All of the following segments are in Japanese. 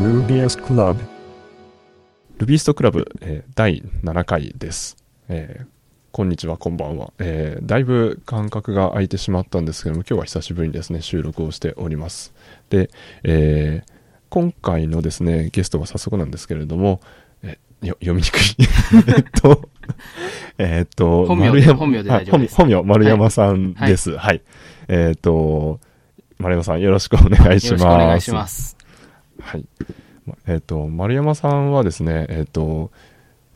Rubius Club ルビーストクラブ、えー第7回です、えーこんにちは、こんばんは、えーだいぶ間隔が空いてしまったんですけども、今日は久しぶりにですね、収録をしております。で、えー今回のですね、ゲストは早速なんですけれども、えよ読みにくい。えっと、えっと、本名丸山本名で大丈夫ですあ本本名、丸山さんです。はい。えっと、丸山さんよろしくお願いします。よろしくお願いします。はい。まえっ、と、丸山さんはですね、えっ、と、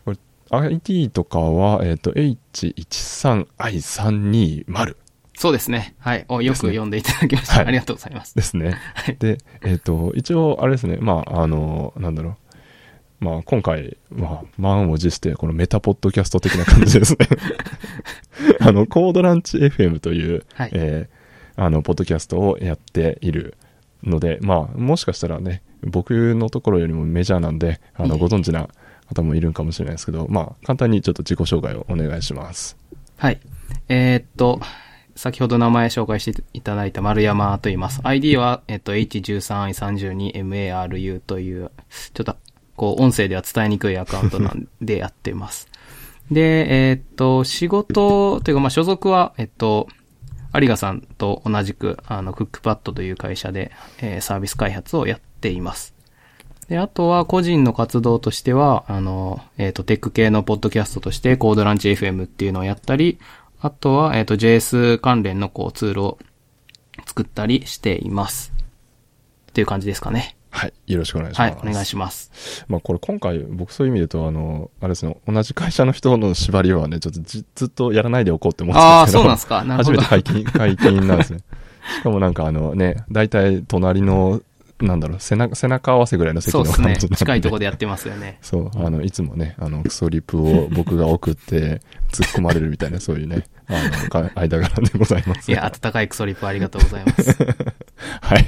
これ、ID とかは、えっ、と、H13I320 そうですね。はい。およく読んでいただきました。はいありがとうございます。ですね。で、えっ、と、一応、あれですね、まあ、あの、なんだろう。まあ、今回、まあ、満を持して、このメタポッドキャスト的な感じですね。あの、コードランチ FM という、はいえーあの、ポッドキャストをやっているので、まあ、もしかしたらね、僕のところよりもメジャーなんで、あの、ご存知な方もいるかもしれないですけど、まあ、簡単にちょっと自己紹介をお願いします。はい。えーっと、先ほど名前紹介していただいた丸山と言います。ID は、えっと、H13i32maru という、ちょっと、こう、音声では伝えにくいアカウントなんでやってます。で、えーっと、仕事というか、まあ、所属は、えっと、有賀さんと同じく、あの、クックパッドという会社で、えーサービス開発をやっています。で、あとは個人の活動としては、あの、えっ、と、テック系のポッドキャストとして、コードランチ FM っていうのをやったり、あとは、えっ、と、JS 関連のこう、ツールを作ったりしています。っていう感じですかね。はい。よろしくお願いします。はい、お願いします。まあこれ今回僕そういう意味で言うとあの、あれですね、同じ会社の人の縛りはね、ちょっとじずっとやらないでおこうって思ってああ、たんですけど。そうなんですか。初めて。解禁、解禁なんですね。しかもなんかあのね、大体隣の、なんだろう、背中、背中合わせぐらいの席のそうですね。近いところでやってますよね。そう、あの、いつもね、あの、クソリプを僕が送って、突っ込まれるみたいな、そういうね、あの、か間柄でございます。いや、温かいクソリップありがとうございます。はい。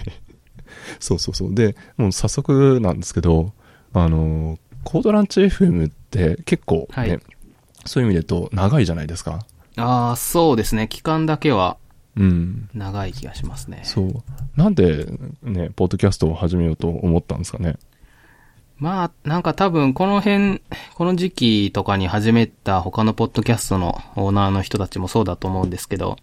そうそうそう。で、もう早速なんですけど、あの、コードランチ FM って結構ね、はいそういう意味で言うと長いじゃないですか。ああ、そうですね。期間だけはうん。長い気がしますね。そう。なんでね、ポッドキャストを始めようと思ったんですかね。まあ、なんか多分この辺、この時期とかに始めた他のポッドキャストのオーナーの人たちもそうだと思うんですけど、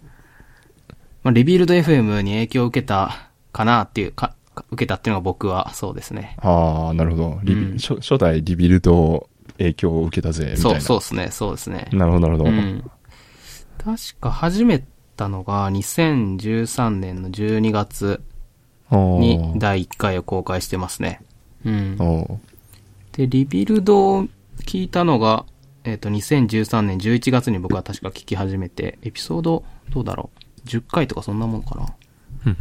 まあ、 Rebuild FM に影響を受けたかなっていうか、か受けたっていうのが僕はそうですね。ああ、なるほど。リビうん初初代 Rebuild影響を受けたぜ、みたいな。そう、そうですね、そうですね。なるほど、なるほど。うん。確か始めたのが2013年の12月おにー第1回を公開してますね。うん。で、リビルドを聞いたのが、えっ、と、2013年11月に僕は確か聞き始めて、エピソード、どうだろう ?10 回とかそんなもんかな？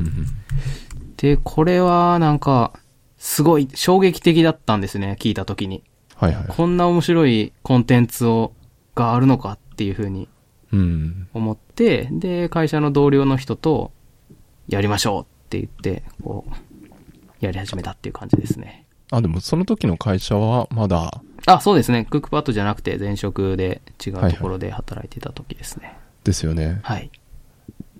ふんふんふんで、これはなんか、すごい衝撃的だったんですね、聞いた時に。はいはい。こんな面白いコンテンツを、があるのかっていう風にうん。思って、で、会社の同僚の人と、やりましょうって言って、こう、やり始めたっていう感じですね。あ、でもその時の会社はまだ、あ、そうですね。クックパッドじゃなくて前職で違うところで働いてた時ですね。ですよね。はい。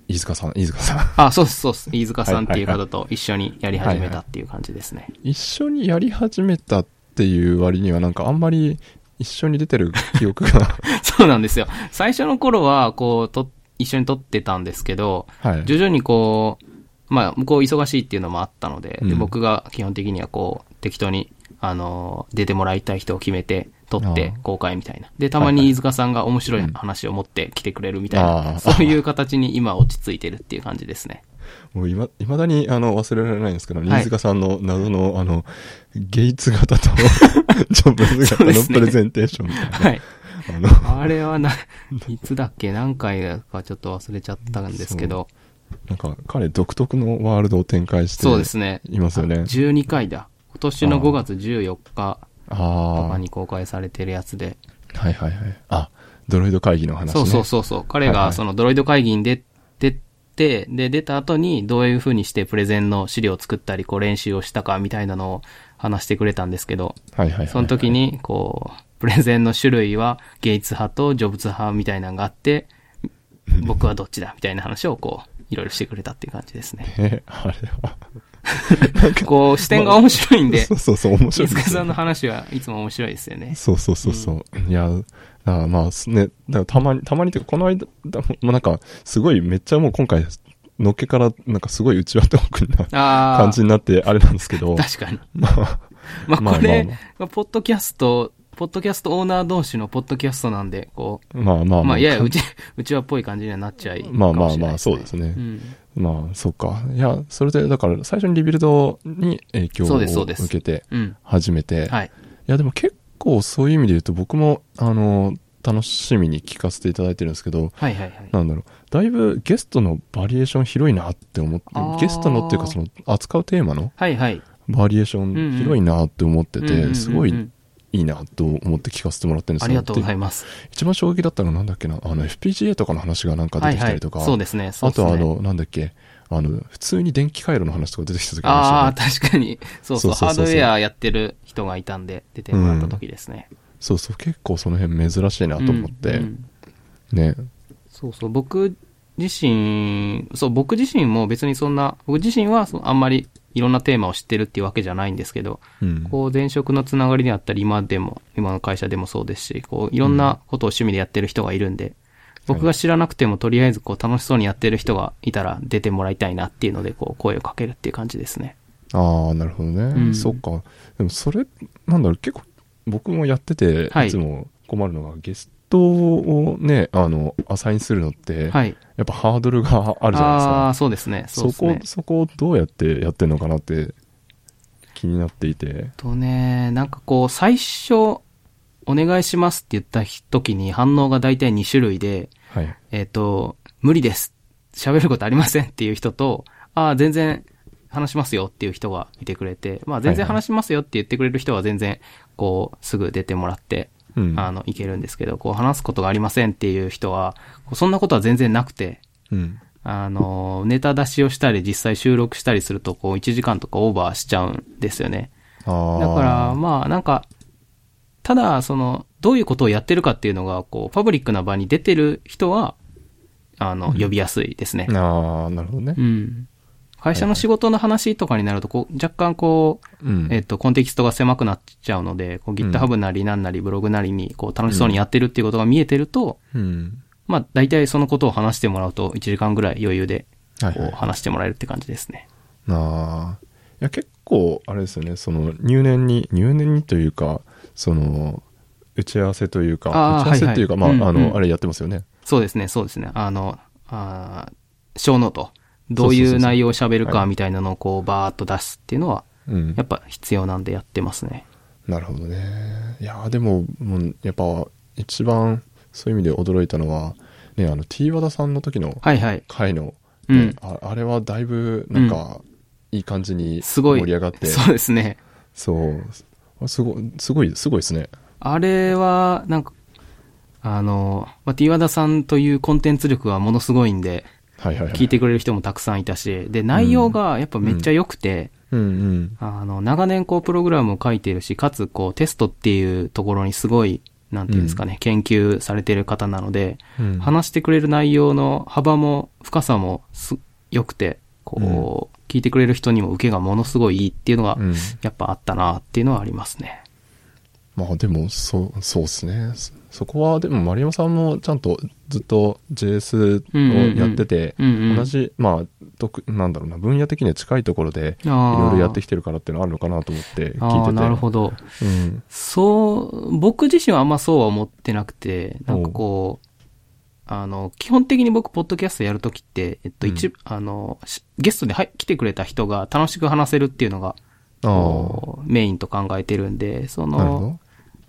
飯塚さん、飯塚さん。あ、そうそうです。飯塚さんっていうはい方と一緒にやり始めたっていう感じですね。一緒にやり始めたっていう割にはなんかあんまり一緒に出てる記憶が、そうなんですよ。最初の頃は、こう、と、一緒に撮ってたんですけど、はい。徐々にこう、まあ、向こう忙しいっていうのもあったので、でうん僕が基本的にはこう、適当に、あのー、出てもらいたい人を決めて、撮って公開みたいな。で、たまに飯塚さんが面白い話を持ってきてくれるみたいあな、あそういう形に今落ち着いてるっていう感じですね。もういま、未だにあの忘れられないんですけど、い飯塚さんの謎のあの、ゲイツ型と ジョブズ型のそうですねプレゼンテーションみたいな。はい。あの、あれはな、いつだっけ？何回かちょっと忘れちゃったんですけど、なんか彼独特のワールドを展開してそうですね。いますよね。12回だ。今年の5月14日とかに公開されてるやつで、はいはいはい。あ、ドロイド会議の話ね。そうそうそうそう。彼はいはいがそのドロイド会議に出てて、で、出た後にどういう風にしてプレゼンの資料を作ったり、こう練習をしたかみたいなのを話してくれたんですけど、はいはいはい。その時に、こう、プレゼンの種類はゲイツ派とジョブズ派みたいなのがあって、僕はどっちだみたいな話をこう、いろいろしてくれたっていう感じですね。え、あれは、こう、視点が面白いんでそ、うそうそう、面白い飯塚さんの。話はいつも面白いですよね。そうそうそうそう。いや、だからまあ、すね、たまに、たまにというか、この間、だもうなんか、すごいめっちゃもう今回、のっけから、なんかすごい内輪トークなああ。感じになって、あれなんですけど、確かに。まあ、まあ、まあこれ、ままあポッドキャスト、ポッドキャストオーナー同士のポッドキャストなんで、こまあまあまあ、う、まあ、ややうち、うちわっぽい感じにはなっちゃい。まあまあまあ、そうですねう。ん。まあ、そっか。いや、それで、だから、最初にリビルドに影響を受けて、うん。始めて、はい。いや、でも結構そういう意味で言うと、僕も、あの、楽しみに聞かせていただいてるんですけど、はいはいはい。なんだろう、だいぶゲストのバリエーション広いなって思ってゲストのっていうか、その、扱うテーマのはいはい。バリエーション広いなって思ってて、すごいいいなと思って聞かせてもらってるんですありがとうござでいます。一番衝撃だったのはなんだっけな、あの、FPGA とかの話がなんか出はいはいてきたりとか、。そうですね。そうですねあとはあの、なんだっけ、あの、普通に電気回路の話とか出てきた時あああ、りましたよね。確かに。そうそう、ハードウェアやってる人がいたんで、出てもらった時ですね。そうそう、結構その辺珍しいなと思って、うんうんね。そうそう、僕自身、そう、僕自身も別にそんな、僕自身はそのあんまりいろんなテーマを知ってるっていうわけじゃないんですけど、うん。こう前職のつながりであったり、今でも、今の会社でもそうですし、こういろんなことを趣味でやってる人がいるんで、僕が知らなくてもとりあえずこう楽しそうにやってる人がいたら出てもらいたいなっていうので、こう声をかけるっていう感じですね。ああ、なるほどね。うんそっか。でもそれ、なんだろう、結構僕もやってて、はいいつも困るのが、ゲストをね、あの、アサインするのって、はい。やっぱハードルがあるじゃないですあかあ、。そうですね。そねこ、。そこをどうやってやってんのかなって気になっていて。とね、なんかこう、最初、お願いしますって言った時に反応が大体2種類で、はい。えっ、と、無理です。喋ることありませんっていう人と、ああ、全然話しますよっていう人がいてくれて、まあ全然話しますよって言ってくれる人は全然、こう、すぐ出てもらって、うん。あの、いけるんですけど、こう、話すことがありませんっていう人は、そんなことは全然なくて、うん。あの、ネタ出しをしたり、実際収録したりすると、こう、1時間とかオーバーしちゃうんですよね。だから、まあ、なんか、ただ、その、どういうことをやってるかっていうのが、こう、パブリックな場に出てる人は、あの、呼びやすいですね。ああ、なるほどねう。ん。会社の仕事の話とかになると、こう、若干こう、うん。えっと、コンテキストが狭くなっちゃうので、こう、GitHub なりなんなりブログなりに、こう、楽しそうにやってるっていうことが見えてると、うん。まあ、大体そのことを話してもらうと、1時間ぐらい余裕で、こう、話してもらえるって感じですね。ああ。いや、結構、あれですよね、その、入念に、入念にというか、その、打ち合わせというか、打ち合わせっていうか、はいはいまあ、あの、うんうんあれやってますよね。そうですね、そうですね。あの、あー show note。どういそう内容を喋るはいかみたいなのをこうバーっと出すっていうのは、うんや。っぱ必要なんでやってますね。なるほどね。いやーでも、もうやっぱ、一番、そういう意味で驚いたのは、ね、あの、T 和田さんの時のはいはい。回の、うんねああれはだいぶ、なんか、いい感じに。盛り上がって、そうですね。そう。あすごい、すごい、すごいですね。あれは、なんか、あの、まあ、T 和田さんというコンテンツ力はものすごいんで、はいはいはい。聞いてくれる人もたくさんいたし、で、内容がやっぱめっちゃ良くて、うん。うん。あの、長年こう、プログラムを書いているし、かつこう、テストっていうところにすごい、なんていうんですかね、研究されてる方なので、うん。話してくれる内容の幅も深さもす良くて、こう、聞いてくれる人にも受けがものすごいいいっていうのが、うん。やっぱあったなっていうのはありますね。まあでも、そう、そうですね。そそこは、でも丸山さんもちゃんとずっと JS をやってて、同じ、まあ、特、なんだろうな、分野的には近いところで、いろいろやってきてるからっていうのはあるのかなと思って聞いてて。なるほど。うん。そう、僕自身はあんまそうは思ってなくて、なんかこう、あの、基本的に僕、ポッドキャストやるときって、えっと、うん一、あの、しゲストではい来てくれた人が楽しく話せるっていうのが、メインと考えてるんで、その、ど。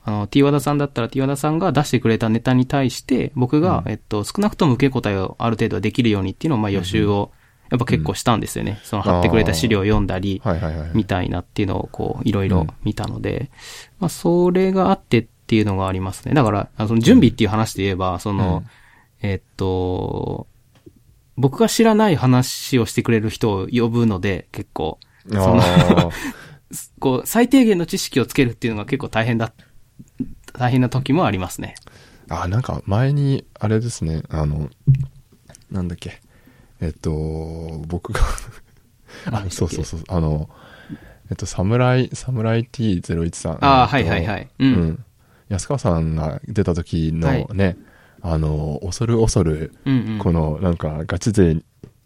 あの、T 和田さんだったら T 和田さんが出してくれたネタに対して、僕が、うんえっと、少なくとも受け答えをある程度はできるようにっていうのを、まあ予習を、やっぱ結構したんですよね。その貼ってくれた資料を読んだり。みたいなっていうのをこう、いろいろ見たので、まあ、それがあってっていうのがありますね。だから、その準備っていう話で言えば、その、えっと、僕が知らない話をしてくれる人を呼ぶので、結構、あそのあ。こう、最低限の知識をつけるっていうのが結構大変だ、大変な時もありますね。あ、なんか前に、あれですね、あの、なんだっけ。えっと、僕があ そうそうそう。あの、えっと、サムライ、サムライ T013。ああ、はいはいはい。う。うんん。安川さんが出た時のね、あの、恐る恐る、うんうん。この、なんか、ガチ勢、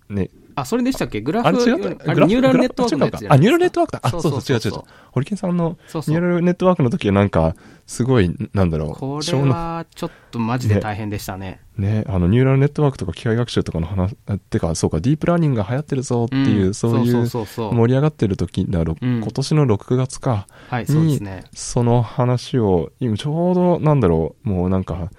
ね、あ、それでしたっけ？グラフ、あれ違った？あれニューラルネットワークのやつじゃあ、ニューラルネットワークだ。あ、そそううそう、違う違う違う。ホリケンさんの。ニューラルネットワークの時はなんか、すごい、なんだろう、これは、ちょっとマジで大変でしたね。ね、あの、ニューラルネットワークとか機械学習とかの話、あてか、そうか、ディープラーニングが流行ってるぞっていう、んそういうそうそうそう盛り上がってる時だろ、うん今年の6月か、はい、そうですね。その話を、今ちょうど、なんだろう、もうなんか、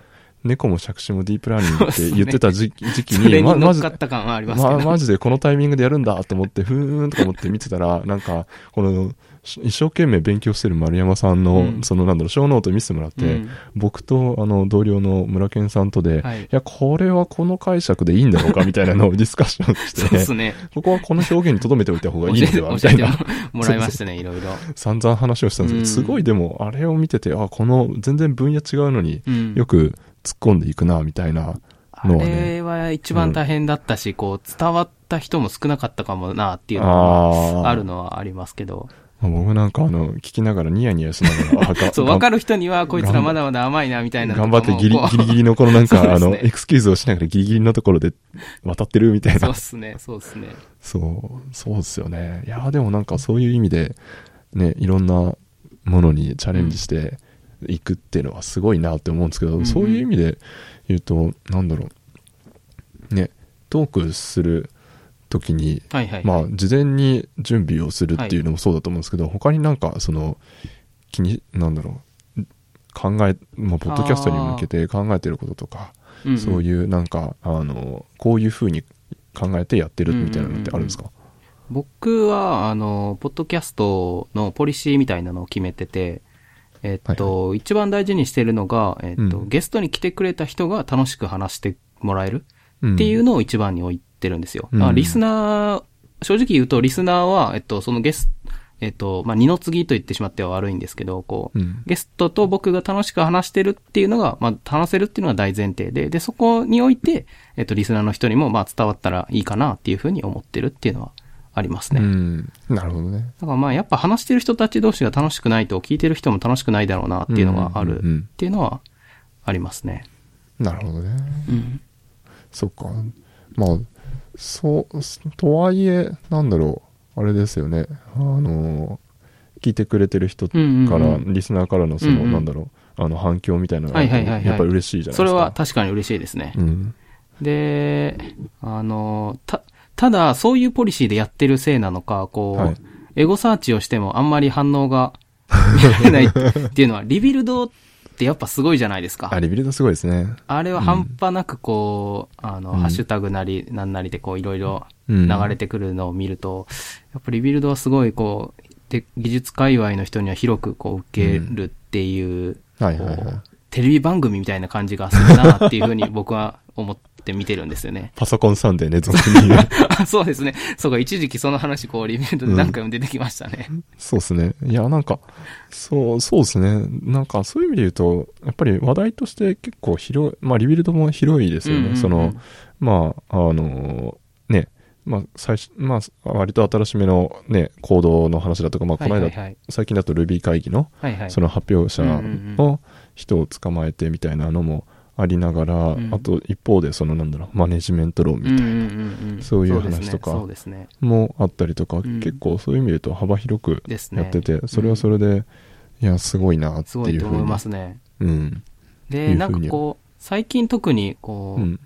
猫も杓子もディープラーニングって言ってた時,、時期に、ま、マジでっかっ、た感はありますけど。ま、マジでこのタイミングでやるんだと思って、ふーんとか思って見てたら、なんか、この、し一生懸命勉強してる丸山さんの、うんそのなんだろう、 show note 見せてもらって、うん僕とあの同僚の村健さんとで、はいいや、これはこの解釈でいいんだろうかみたいなのをディスカッションして、ね。ここはこの表現に留めておいた方がいいのではみたいな、もらいましたね、いろいろ。散々話をしたんですけど、うんすごいでも、あれを見てて、あ、この全然分野違うのにうんよく突っ込んでいくな、みたいなあのはね。れは一番大変だったし、こう、伝わった人も少なかったかもな、っていうのがああるのはありますけど。僕なんかあの、聞きながらニヤニヤしながら、そう、わかる人には、こいつらまだまだ甘いな、みたいなの頑張ってギリギリギリのこのなんか、あの、エクスキューズをしながらギリギリのところで渡ってるみたいなそうっ。すね、そうっすね。そう、そうですよね。いや、でもなんかそういう意味で、ね、いろんなものにチャレンジしていくっていうのはすごいなって思うんですけど、うんそういう意味で言うと、なんだろう。ね、トークする時に、はいはい。まあ、事前に準備をするっていうのもそうだと思うんですけど、他になんか、その、気に、なんだろう、考え、まあ、ポッドキャストに向けて考えてることとか、うんうん。そういうなんか、あの、こういう風に考えてやってるみたいなのってあるんですか、僕は、あの、ポッドキャストのポリシーみたいなのを決めてて、えっと、一番大事にしてるのが、えっと、うん。ゲストに来てくれた人が楽しく話してもらえるうん。っていうのを一番に置いてるんですよ。うん。あリスナー、正直言うと、リスナーは、えっと、そのゲスえっと、まあ、二の次と言ってしまっては悪いんですけど、こう、うん。ゲストと僕が楽しく話してるっていうのが、まあ、話せるっていうのが大前提で、で、そこにおいて、えっと、リスナーの人にも、まあ、伝わったらいいかなっていうふうに思ってるっていうのはありますね。うん。なるほどね。だからまあやっぱ話してる人たち同士が楽しくないと聞いてる人も楽しくないだろうなっていうのがあるっていうのはありますね。なるほどね。うん。そっか。まあ、そう、とはいえ、なんだろう、あれですよね。あの、聞いてくれてる人から、うんうんうんリスナーからのその、うんうんなんだろう、あの反響みたいなのがあるとはいはいはいはいやっぱり嬉しいじゃないですか。それは確かに嬉しいですね。うん。で、あの、た、ただそういうポリシーでやってるせいなのか、こう、はい。エゴサーチをしてもあんまり反応が見られないっていうのは、リビルドってやっぱすごいじゃないですか。あ、 Rebuild すごいですね。あれは半端なくこう、あの、うん。ハッシュタグなり、なんなりでこういろいろうん。流れてくるのを見ると、やっぱ Rebuild はすごいこう、で技術界隈の人には広くこう受けるっていう、はいはいはい。こうテレビ番組みたいな感じがするなっていうふうに僕は思って見てるんですよね。パソコンサンデーね、俗に そうですね。そうか、一時期その話こう Rebuild で何回も出てきましたね。そうですね。いや、なんか、そう、そうですね。なんか、そういう意味で言うと、やっぱり話題として結構広い、まあ、 Rebuild も広いですよね。うんうんうんその、まあ、あの、ね、まあ、最初、まあ、割と新しめのね、コードの話だとか、まあ、この間、はいはいはい。最近だと Ruby 会議の、はいはい。その発表者うんうんの人を捕まえてみたいなのもありながら、んあと一方でそのなんだろう、マネジメント論みたいなうんうんうんうんそういう話とか。もあったりとか、ん結構そういう意味で言うと幅広く。やってて、それはそれで、いや、すごいなっていうふうに。ますね。うん。いで、なんにかこう、最近特にこう、うん。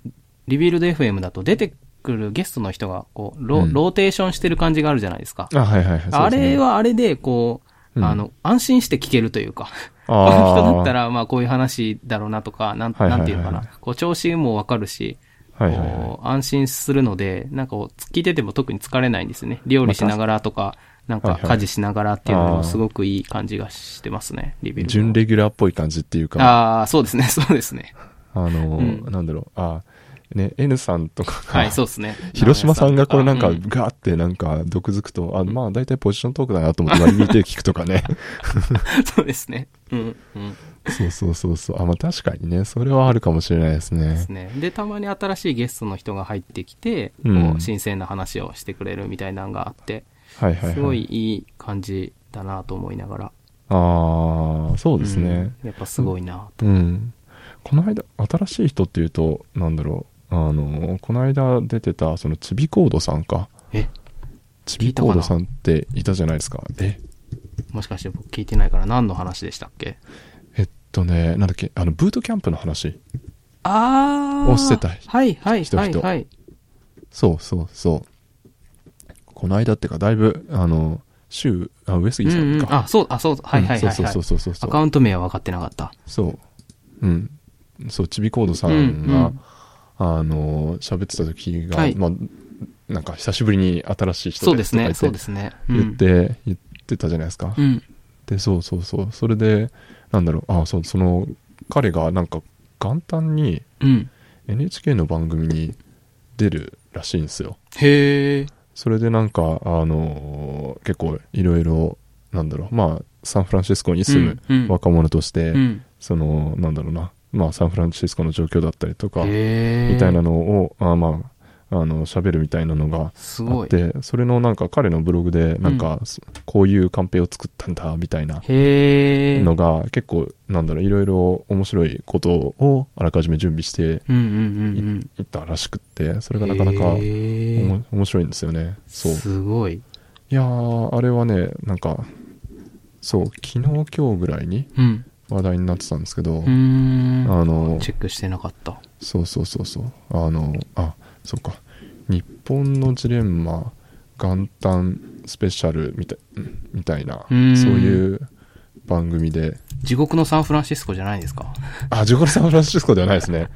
Rebuild FM だと出てくるゲストの人が、こうロ、うんローテーションしてる感じがあるじゃないですか。あ、はいはいはい。あれは、はあれで、こう、うんあの、安心して聞けるというか、こあの人だったら、ら、まあこういう話だろうなとか、なん、はいはいはい。なんていうのかな。こう、調子もわかるし、はいはいはこう安心するので、なんか聞いてても特に疲れないんですね。料理しながらとか、なんか家事しながらっていうのもすごくいい感じがしてますね、リビい。ルド。準レギュラーっぽい感じっていうか、ああ、そうですね、そうですね。あの、うん。なんだろう、あ、ね、N さんとかが、はい、そうですね。広島さんがこれなんかうガーってなんか毒づくと、あまあ大体ポジショントークだなと思って割り見て聞くとかね。そうですね。うん、うん。そうそうそうそう。あ、まあ確かにね、それはあるかもしれないですでねす。ね。で、たまに新しいゲストの人が入ってきて、うんこう新鮮な話をしてくれるみたいなのがあって、はいはいはい。すごいいい感じだなと思いながら。ああ、そうですね。うんやっぱすごいなと。うん。この間、新しい人っていうと、なんだろう。あの、この間出てた、そのちびコードさんか。え、ちびコードさんっていたじゃないですか。え、もしかして僕聞いてないから何の話でしたっけ？えっとね、なんだっけ、あの、ブートキャンプの話。あー。をしてたはいはい人々はいはい。そうそうそう。この間ってか、だいぶ、あの、週、あ、上杉さうんうんん、か。あ、そう、あ、そう、はいはいはい、はいうんそうそうそうそうそう。アカウント名は分かってなかった。そう。うん。そう、ちびコードさうんんが、うんあの、喋ってた時が、はいまあ、なんか久しぶりに新しい人そうですね、とか言ってそうですね。うん言って、言ってたじゃないですか。うん。で、そうそうそう。それで、なんだろう、あ、そう、その、彼がなんか元旦にうん。NHK の番組に出るらしいんですよ。へえ。それでなんか、あの結構いろいろ、なんだろう、まあ、サンフランシスコに住むうんうん若者として、うん。その、なんだろうな、まあ、サンフランシスコの状況だったりとか。みたいなのを、あまあ、あの、喋るみたいなのがあ。って、それのなんか彼のブログで、なんか、こういうカンペを作ったんだ、みたいな。のが、結構、なんだろう、いろいろ面白いことをあらかじめ準備していったらしくって、それうん。がなかなか、面白いんですよね。そう。すごい。いやー、あれはね、なんか、そう、昨日今日ぐらいにうん。話題になってたんですけど。あの、チェックしてなかった。そうそうそうそう、あの、あ、そうか、日本のジレンマ元旦スペシャルみたいみたいな、そううんいう番組で、地獄のサンフランシスコじゃないですか。あ、地獄のサンフランシスコではないですね。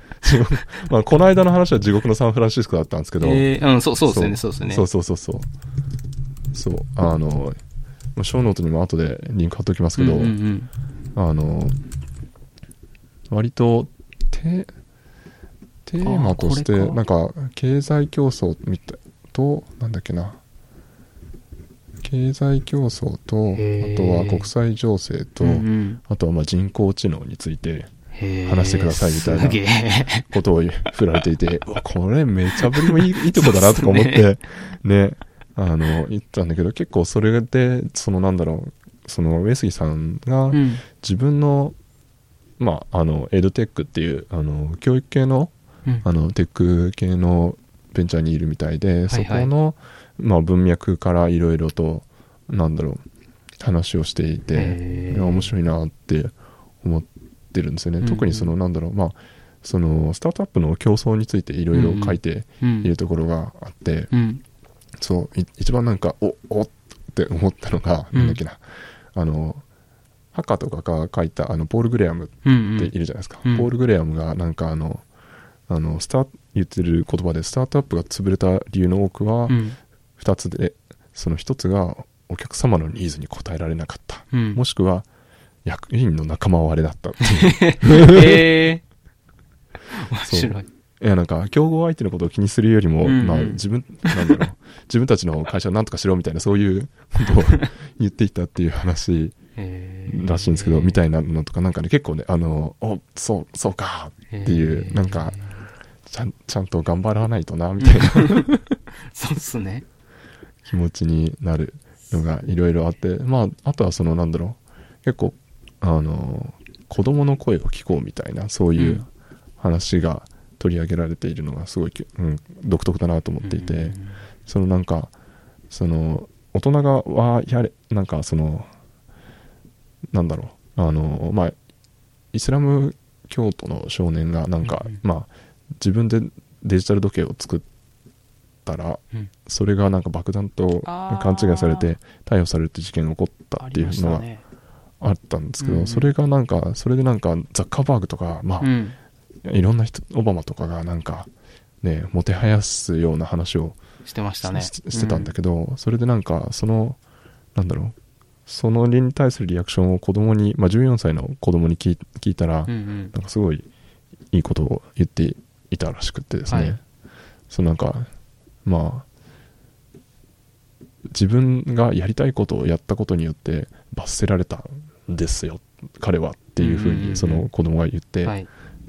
まあ、この間の話は地獄のサンフランシスコだったんですけど、えー、うん、そう、そうですよね、そうですよね。そうそうそうそう。そう、あの、まあショーノートにも後でリンク貼っておきますけど、うんうんうんあの、割とテ、テーマとして、なんか、経済競争みたいと、なんだっけな、経済競争と、あとは国際情勢と、うんうん。あとはまあ人工知能について話してくださいみたいな。ことを振られていて、これめちゃぶりもいいいいとこだなとか思って、ね、あの、言ったんだけど、結構それで、そのなんだろう、その上杉さんがうん。自分の、まあ、あの、エドテックっていう、あの、教育系の、うん。あの、テック系のベンチャーにいるみたいで、はいそこの、まあ、文脈からいろいろと、なんだろう、話をしていて、面白いなって思ってるんですよね。うんうん。特にその、なんだろう、まあ、その、スタートアップの競争についていろいろ書いてうんいるところがあって、うん。そう、い一番なんか、お、おって思ったのが、うんなんだっけな、あの、ハカとかが書いた、あの、ポール・グレアムうんうん。っているじゃないですか。うんポール・グレアムが、なんかあの、あの、スター言ってる言葉で、スタートアップが潰れた理由の多くはう、ん。2つで、その1つが、お客様のニーズに応えられなかった。うん。もしくは、役員の仲間割れだったっていう。へえ。面白い。いや、なんか、競合相手のことを気にするよりも、うんうん。まあ、自分、なんだろう、自分たちの会社をなんとかしろみたいな、そういうことを言っていたっていう話らしいんですけど、みたいなのとか、なんかね、結構ね、あの、お、そう、そうか、っていう、なんか、ちゃん、ちゃんと頑張らないとな、みたいな。そうっすね。気持ちになるのがいろいろあって、まあ、あとはその、なんだろう、結構、あの、子供の声を聞こうみたいな、そういううん。話が取り上げられているのがすごい、うん、独特だなと思っていて、うんそのなんか、その、大人がはやれ、なんかその、なんだろう、あの、まあ、イスラム教徒の少年がなんか、うんうんまあ、自分でデジタル時計を作ったら、うんそれがなんか爆弾と勘違いされて逮捕されるって事件が起こったっていうのが。あったんですけど、うんうんそれがなんか、それでなんかザッカーバーグとか、まあ、うん。いろんな人、オバマとかがなんか、ね、もてはやすような話をしてましたね。ししてたんだけど、それでなんかそのなんだろうそのに対するリアクションを子供に、まあ、14歳の子供に聞い聞いたら、うんうん。なんかすごいいいことを言っていたらしくってですね、はい。そのなんかまあ自分がやりたいことをやったことによって罰せられたんですよ彼はっていうふううんうんうん。にその子供が言って、はい。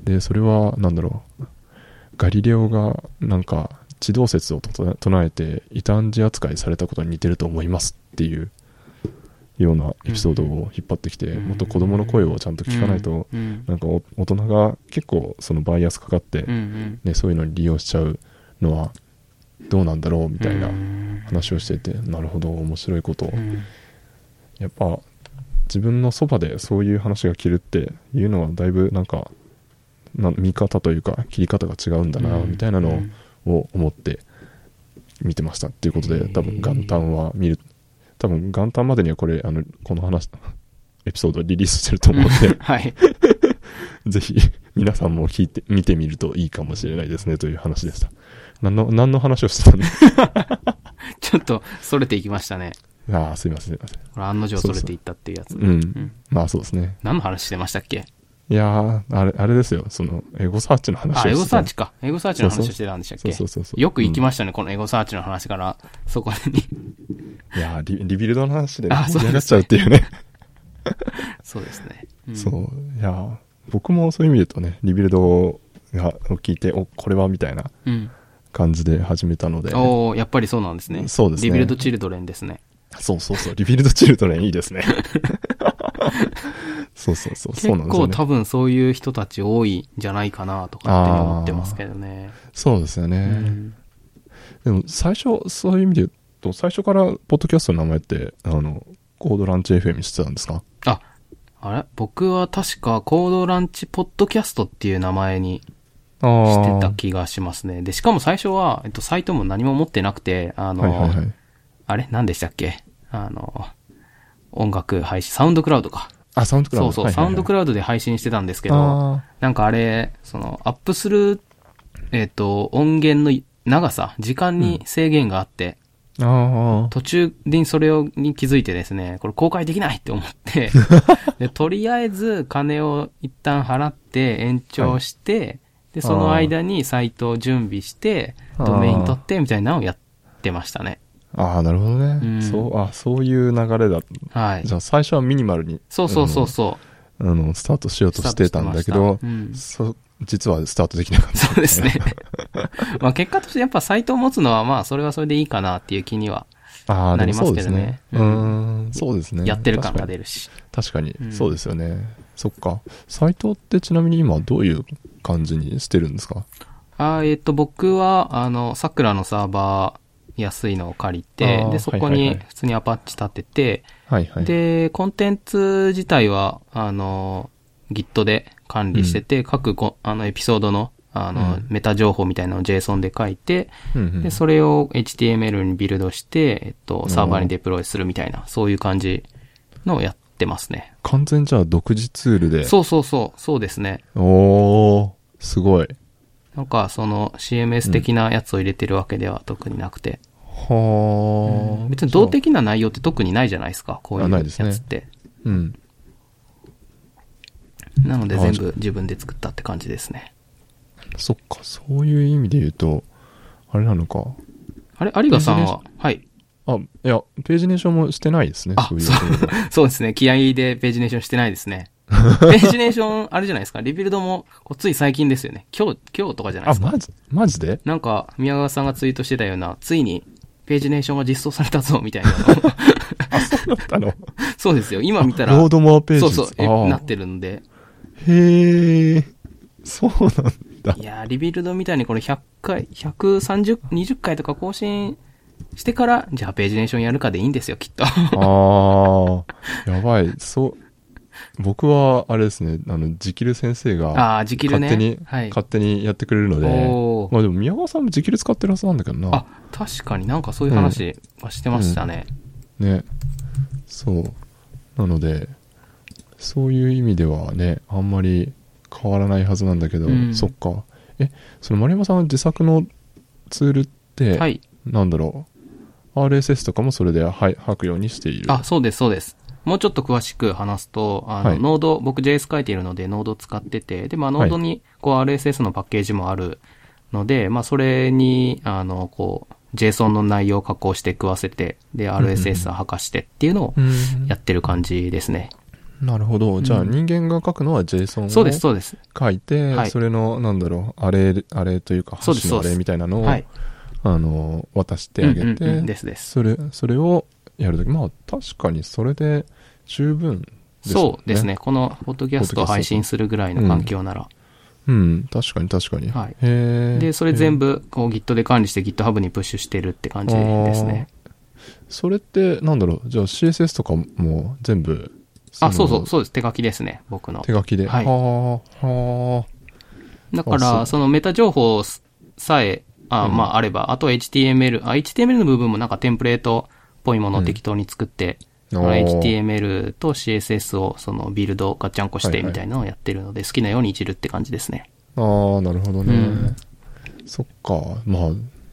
でそれはなんだろう。ガリレオがなんか地動説をと唱えて異端児扱いされたことに似てると思いますっていうようなエピソードを引っ張ってきて、うんもっと子供の声をちゃんと聞かないと、うん。なんかお大人が結構そのバイアスかかって。ね、そういうのに利用しちゃうのはどうなんだろうみたいなうん。話をしていて、なるほど面白いこと。を、うん。やっぱ自分のそばでそういう話が聞けるっていうのはだいぶなんかな見方というか切り方が違うんだなみたいなのを思って見てましたっていうことで多分元旦は見る多分元旦までにはこれあのこの話エピソードリリースしてると思うので はい。ぜひ皆さんも聞いて見てみるといいかもしれないですねという話でした。何の何の話をしてたんだ ちょっと、それていきましたね。ああすいませんすいません。これ案の定それていったっていうやつ。うん、ん。まあそうですね。何の話してましたっけ？いやーあれあれですよ。そのエゴサーチの話あ、エゴサーチか。エゴサーチの話をしてたんでしたっけ？そうそうそうそう。よく行きまましたね、このエゴサーチの話から、そこに。す、いやーリ Rebuild の話であ盛り上がっちゃうっていうね。そうですね。ん。そう。いやー僕もそういう意味で言うとね Rebuild がを聞いておこれはみたいなうん。感じで始めたので。おーやっぱりそうなんですね。そうですね。 Rebuild チルドレンですね。そうそうそう。 Rebuild チルドレンいいですね そうそうそう。結そうなんですよね。構多分そういう人たち多いんじゃないかなとか勝手に思ってますけどね。そうですよね、うん。でも最初そういう意味で言うと最初からポッドキャストの名前ってあのコードランチ FM してたんですか？あ、あれ？僕は確かコードランチポッドキャストっていう名前にあしてた気がしますね。で、しかも最初は、えっと、サイトも何も持ってなくて、あの、はいはいはい。あれ？何でしたっけ？あの、音楽配信、サウンドクラウドか。あサウンドクラウドそうそう、サウンドクララウドで配信してたんですけど、あなんかあれ、その、アップする、えっ、と、音源の長さ、時間に制限があって、ーあー。途中でそれをに気づいてですね、これ公開できないって思って、で、とりあえず金を一旦払って延長して、で、その間にサイトを準備して、ドメイン取ってみたいなのをやってましたね。あーなるほどね、うん。そうあそういう流れだ。はい。じ。ゃあ最初はミニマルにそうそうそうそう。あのスタートしようとしてたんだけどスタートしてましたそ実はスタートできなかった。そうですね。まあ結果としてやっぱサイトを持つのはまあそれはそれでいいかなっていう気には ああなりますけどね。ね。うーんそうですね。やってる感が出るし。確かに。うん。そうですよね、そっか。サイトってちなみに今どういう感じにしてるんですか？あーえっ、と僕はあの、桜のサーバー安いのを借りてで、そこはいはいはい。に普通にアパッチ立てて、はいはい。で、コンテンツ自体は、あの、Git で管理してて、各こあのエピソードの、あの、うん。メタ情報みたいなのを JSON で書いて、うんうんで、それを HTML にビルドして、えっと、サーバーにデプロイするみたいな、そういう感じのをやってますね。完全じゃあ独自ツールで。そうそうそう、そうですね。おーすごい。なんか、その CMS 的なやつを入れてるわけでは特になくて。はあ、別に動的な内容って特にないじゃないですか、こういうやつって。うんなのであ全部自分で作ったって感じですね。そっかそういう意味で言うとあれなのかあれ？有賀さんは、はい。あいやページネーションもしてないですねあそうそうですね。気合でページネーションしてないですね。ページネーション、あれじゃないですか？リビルドも、つい最近ですよね。今日、今日とかじゃないですか？あマジマジで？なんか、宮川さんがツイートしてたような、ついに、ページネーションが実装されたぞ、みたいなあそうだったの？そうですよ。今見たら、ロードモアページそうそう、なってるんで。へえそうなんだいやー、リビルドみたいにこれ100回、130、20回とか更新してから、じゃあページネーションやるかでいいんですよ、きっと。ああやばいそう僕はあれですねあのジキル先生がああ、ジキルね。勝手に、はい。勝手にやってくれるのでまあでも宮川さんもジキル使ってるはずなんだけどな。あ、確かになんかそういう話はしてましたね。ね。そう。なのでそういう意味ではねあんまり変わらないはずなんだけど、うん。そっか。えその丸山さんは自作のツールって、はい。なんだろう。RSS とかもそれではい吐くようにしている。あ、そうです、そうです。もうちょっと詳しく話すと、あの、はいノード、僕 JS 書いているので、ノード使ってて、で、まあ、ノードに、こう、RSS のパッケージもあるので、まあ、それに、あの、こう、JSON の内容を加工して食わせて、で、RSS を吐かしてっていうのをうんやってる感じですね。なるほど。じゃあうん人間が書くのは JSON そうです、をそうです。書いて、はいそれの、なんだろう、あれ、あれというか、ハッシュのあれみたいなのを、はい。あの、渡してあげて、うんうんうんですです。それ、それをやるとき、まあ確かにそれで十分ですよね。そうですね。。この、ポッドキャストを配信するぐらいの環境なら。うん、確かに確かに。はいで、それ全部。部、こう Git で管理して GitHub にプッシュしてるって感じですね。それって、なんだろう、じゃあ CSS とかも全部、あ、そうそう、のそうです。手書きですね。僕の手。書きで。はいはあ、はだから、あそのメタ情報さえ、あ、うんまあ、あれば、あとは HTML、あ、HTML の部分もなんかテンプレートっぽいものを適当に作って、あ。あのあー HTML と CSS をそのビルドガッチャンコしてみたいなのをやってるので、好きなようにいじるって感じですね。あー、なるほどね。うんそっか。まあ、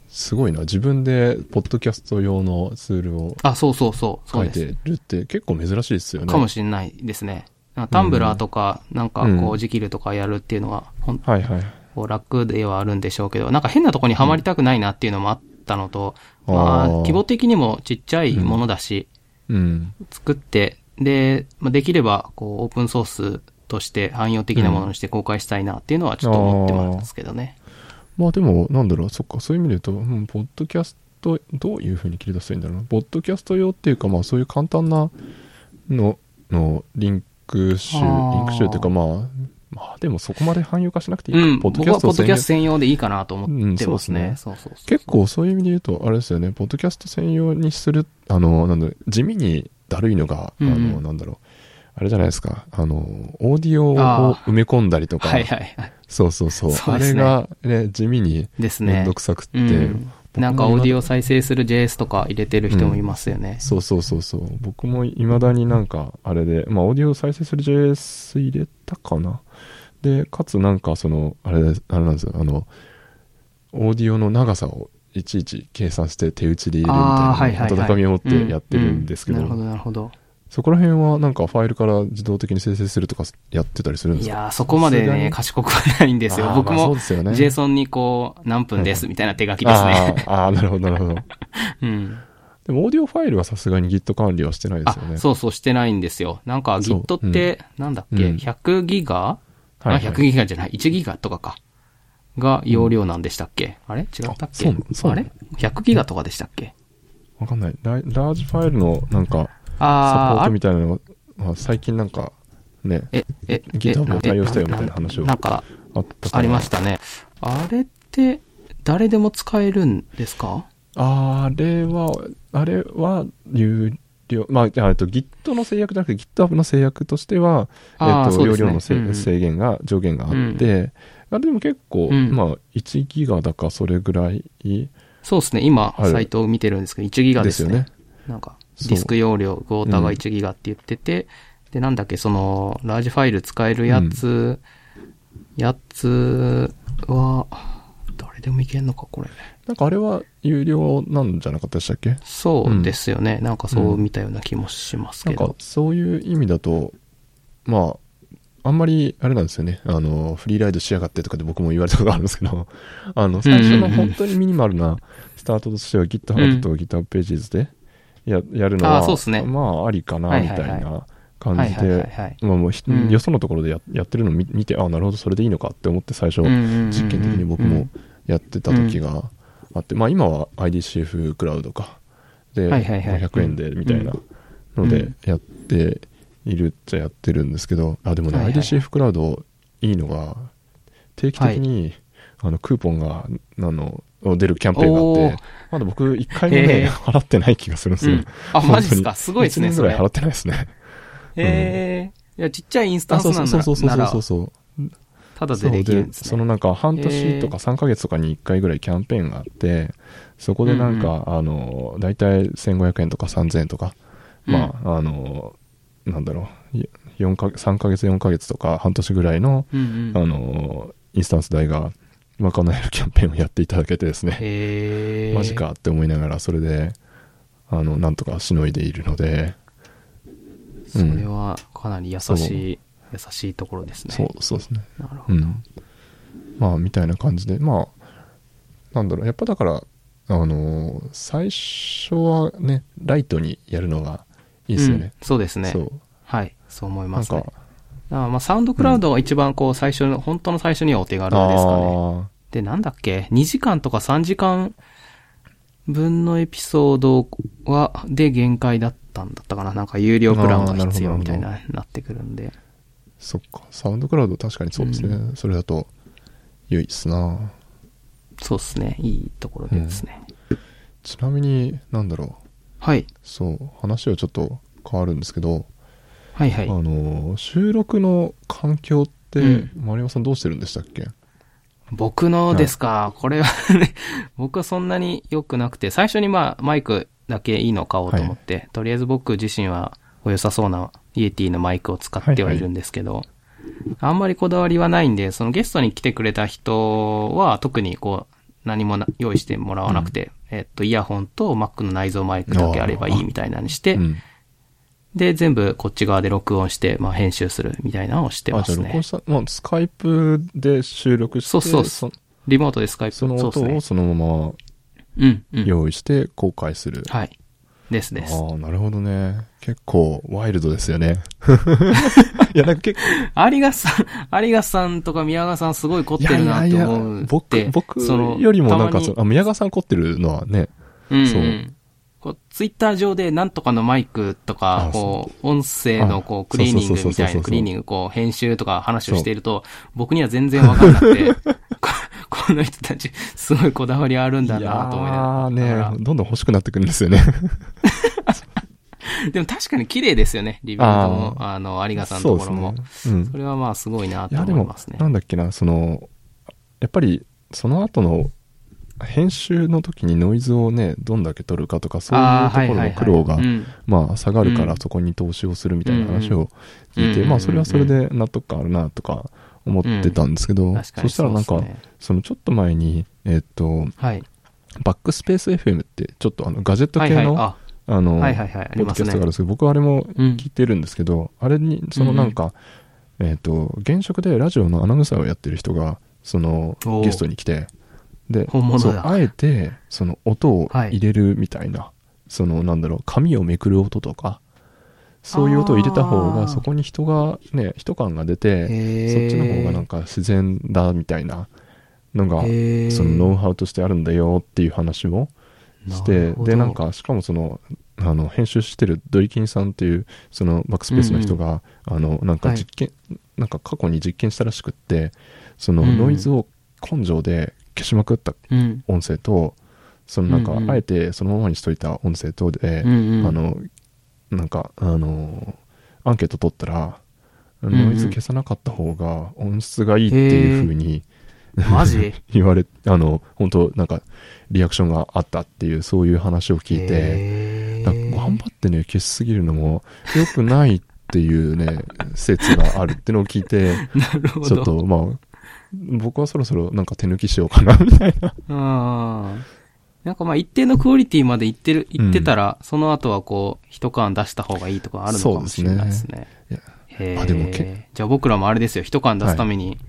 すごいな。自分で、ポッドキャスト用のツールをあ、そうそうそう、そ書い。てるって結構珍しいですよね。かもしれないですね。タンブラーとか、なんかうんこう、ジキルとかやるっていうのは、ほんはいはい。楽ではあるんでしょうけど、なんか変なとこにはまりたくないなっていうのもあったのと、まあ、規模的にもちっちゃいものだし、うん。作って、で、まあ、できれば、こう、オープンソースとして汎用的なものにして公開したいなっていうのはちょっと思ってますけどね。まあでも、なんだろう、そっか、そういう意味で言うと、うん、ポッドキャスト、どういうふうに切り出せばいいんだろうな。ポッドキャスト用っていうか、まあそういう簡単なの、のリンク集、リンク集っていうか、まあ、まあでもそこまで汎用化しなくていいか。うん、ポッド僕はポッドキャスト専専用でいいかなと思ってますね。うんそうそうそう結構そういう意味で言うと、あれですよね、ポッドキャスト専用にする、あの、なんだ地味にだるいのが、うんうんあの、なんだろう、あれじゃないですか、あの、オーディオを埋め込んだりとか、はいはいはい。そうそうそう、あれそうですねがね、地味にですねめんど。くさくって、うん。なんかオーディオ再生する JS とか入れてる人もいますよね。そうそうそうそう。僕も未だになんか、あれで、まあ、オーディオ再生する JS 入れたかな。で、かつなんか、その、あれで、あれなんですよ、あの、オーディオの長さをいちいち計算して手打ちで入れるみたいいはい、はい。温かみを持ってやってるんですけど、なるほど、なるほど。そこら辺はなんかファイルから自動的に生成するとかやってたりするんですか？いやー、そこまでね、賢くはないんですよ。僕も JSON にこう、何分ですみたいな手書きですね。あーあー、なるほど、なるほど。うん。でも、オーディオファイルはさすがに Git 管理はしてないですよね。あ、そうそうしてないんですよ。なんか Git って、なんだっけ、うん ?100 ギガ、はいはい。あ、100ギガじゃない、1ギガとかか。が容量なんでしたっけ、あれ？違ったっあけそうそう。あれ ?100 ギガとかでしたっけ？わかんない。ララージファイルのなんか、サポあートみたいなのが、まあ、最近なんか、ね、え、え、GitHub もえ対応したよみたいな話をなんか、あったかなありましたね。あれって、誰でも使えるんですか？あれは、あれは、有料、まあ、と、Git の制約じゃなくて GitHub の制約としては、えっと、あーそうですね容量のせうんうん制限が、上限があって、あれでも結構、うんまあ、1ギガだかそれぐらいそうですね。今、サイトを見てるんですけど、1ギガですね。ですよね。なんか、ディスク容量、クォーターが1ギガって言ってて、で、なんだっけ、その、ラージファイル使えるやつ、やつは、誰でもいけんのか、これ。なんかあれは有料なんじゃなかったでしたっけ？そうですよね。なんかそう見たような気もしますなんかけど。そういう意味だと、まあ、あんまり、あれなんですよね。あの、フリーライドしやがってとかで僕も言われたことあるんですけど、あの、最初の本当にミニマルなスタートとしては GitHub と GitHub Pages でややるのは、あそうね。まあ、ありかな、みたいな感じはいはいはいで、はい。まあもうよそのところでややってるのを見見て、あなるほど、それでいいのかって思って最初、実験的に僕もやってた時があって、まあ今は IDCF クラウドか。で、はいはいはい500円でみたいなのでやっているっちゃやってるんですけど、あ、でもね、はいはい IDCF クラウドいいのが、定期的に、あの、クーポンが、あの、出るキャンペーンがあって、まだ僕一回もへね、ー払ってない気がするんですよ。うんあ、マジっすか？すごいですね、1年ぐらい払。ってないですね。へえ。いや、ちっちゃいインスタあ、ンスそうなんだそうそうそうそう、そう。ただでできるんですね。そのなんか半年とか3ヶ月とかに1回ぐらいキャンペーンがあって、そこでなんか、あの、大体1500円とか3000円とか、まあ、あの、なんだろう、い4か3ヶ月4ヶ月とか半年ぐらいの、うんうん。あの、インスタンス代が賄えるキャンペーンをやっていただけてですね。マジ。かって思いながら、それで、あの、なんとかしのいでいるので、それはかなり優しい、優しいところですね。そう、そうですね。なるほど。うん。まあ、みたいな感じで、まあ、なんだろう、やっぱだから、あのー最初はね、ライトにやるのがいいですよね。うんそうですね。はい。そう思いなんますねか。、あまあ、サウンドクラウドが一番こう、最初の、本当の最初にはお手軽ですかね。あで、なんだっけ ?2 時間とか3時間分のエピソードは、で限界だったんだったかななんか有料プランが必要みたいな、なってくるんで。そっか、サウンドクラウド確かにそうですね。それだと、良いっすなそうですね。いいところですね。ちなみに、なんだろう、はい。そう、話はちょっと変わるんですけど、はいはいあ。のー収録の環境って、うん丸山さんどうしてるんでしたっけ？僕のですか、これはね、僕はそんなに良くなくて、最初にまあ、マイクだけいいのを買おうと思って、とりあえず僕自身はお良さそうなイエティのマイクを使ってはいるんですけど、あんまりこだわりはないんで、そのゲストに来てくれた人は特にこう、何もな用意してもらわなくて、えっと、イヤホンと Mac の内蔵マイクだけあればいいみたいなのにして、うん。で、全部こっち側で録音して、まあ、編集するみたいなのをしてあ、ますねじゃあ録音。した、まあ、スカイプで収録して、そうそうそリモートでスカイプ。その音。をそのまうん、うん。ま用意して公開する。はい。ですです。ああ、なるほどね。結構ワイルドですよね。いや、なんか結構、有賀さん、有賀さんとか宮川さんすごい凝ってるなと思うって。僕、僕よりもなんかその、あ、宮川さん凝ってるのはね、うんうん、そうこうツイッター上でなんとかのマイクとかあ、こう、音声のこあう、クリーニングみたいな、クリーニング、こう、編集とか話をしていると、僕には全然わかんなくて、ここの人たち、すごいこだわりあるんだなと思いながら。ーね、どんどん欲しくなってくるんですよね。でも確かに綺麗ですよね、リビングも、あの、有賀さんのところも。そね。うんそ。れはまあすごいなと思いますね、。なんだっけな、その、やっぱり、その後の、編集の時にノイズをね、どんだけ取るかとか、そういうところの苦労がまあ、下がるかうんらそこに投資をするみたいな話を聞いて、うんまあ、それはそれで納得感あるなとか思ってたんですけど、確かにそしたらなんか、ね。そのちょっと前に、えっと、はい。バックスペース FM って、ちょっとあの、ガジェット系の、はいはい、あ、あの、はいはいはい、あポッドキ。ャストがあるんですけど、僕はあれもうん聞いてるんですけど、あれに、そのなんか、えっと、現職でラジオのアナウンサーをやってる人が、そのゲストに来て、で、あえて、その音をはい。入れるみたいな、その、なんだろう、紙をめくる音とか、そういう音を入れた方が、そこに人がね、人感が出て、そっちの方がなんか自然だみたいなのが、そのノウハウとしてあるんだよっていう話をしなてで、なんか、しかもその、あの、編集してるドリキンさんっていう、そのバックスペースの人が、あの、なんか実験、なんか過去に実験したらしくって、そのうんノイズを根性で消しまくったうん。音声と、そのなんかうんう、ん。あえてそのままにしといた音声とで、うんうん。あの、なんか、あの、アンケート取ったら、んノイズ消さなかった方が音質がいいっていう風に、マジ？言われ、あの、本当なんか、リアクションがあったっていう、そういう話を聞いて、頑張ってね、消しすぎるのも良くないっていうね、説があるってのを聞いて、なるほど。ちょっと、まあ、僕はそろそろなんか手抜きしようかな、みたいな。なんかまあ一定のクオリティまでいってる、いってたら、その後はこう、一缶出した方がいいとかあるのかもしれないですね。いやへーあでもけじゃあ僕らもあれですよ、一缶出すために、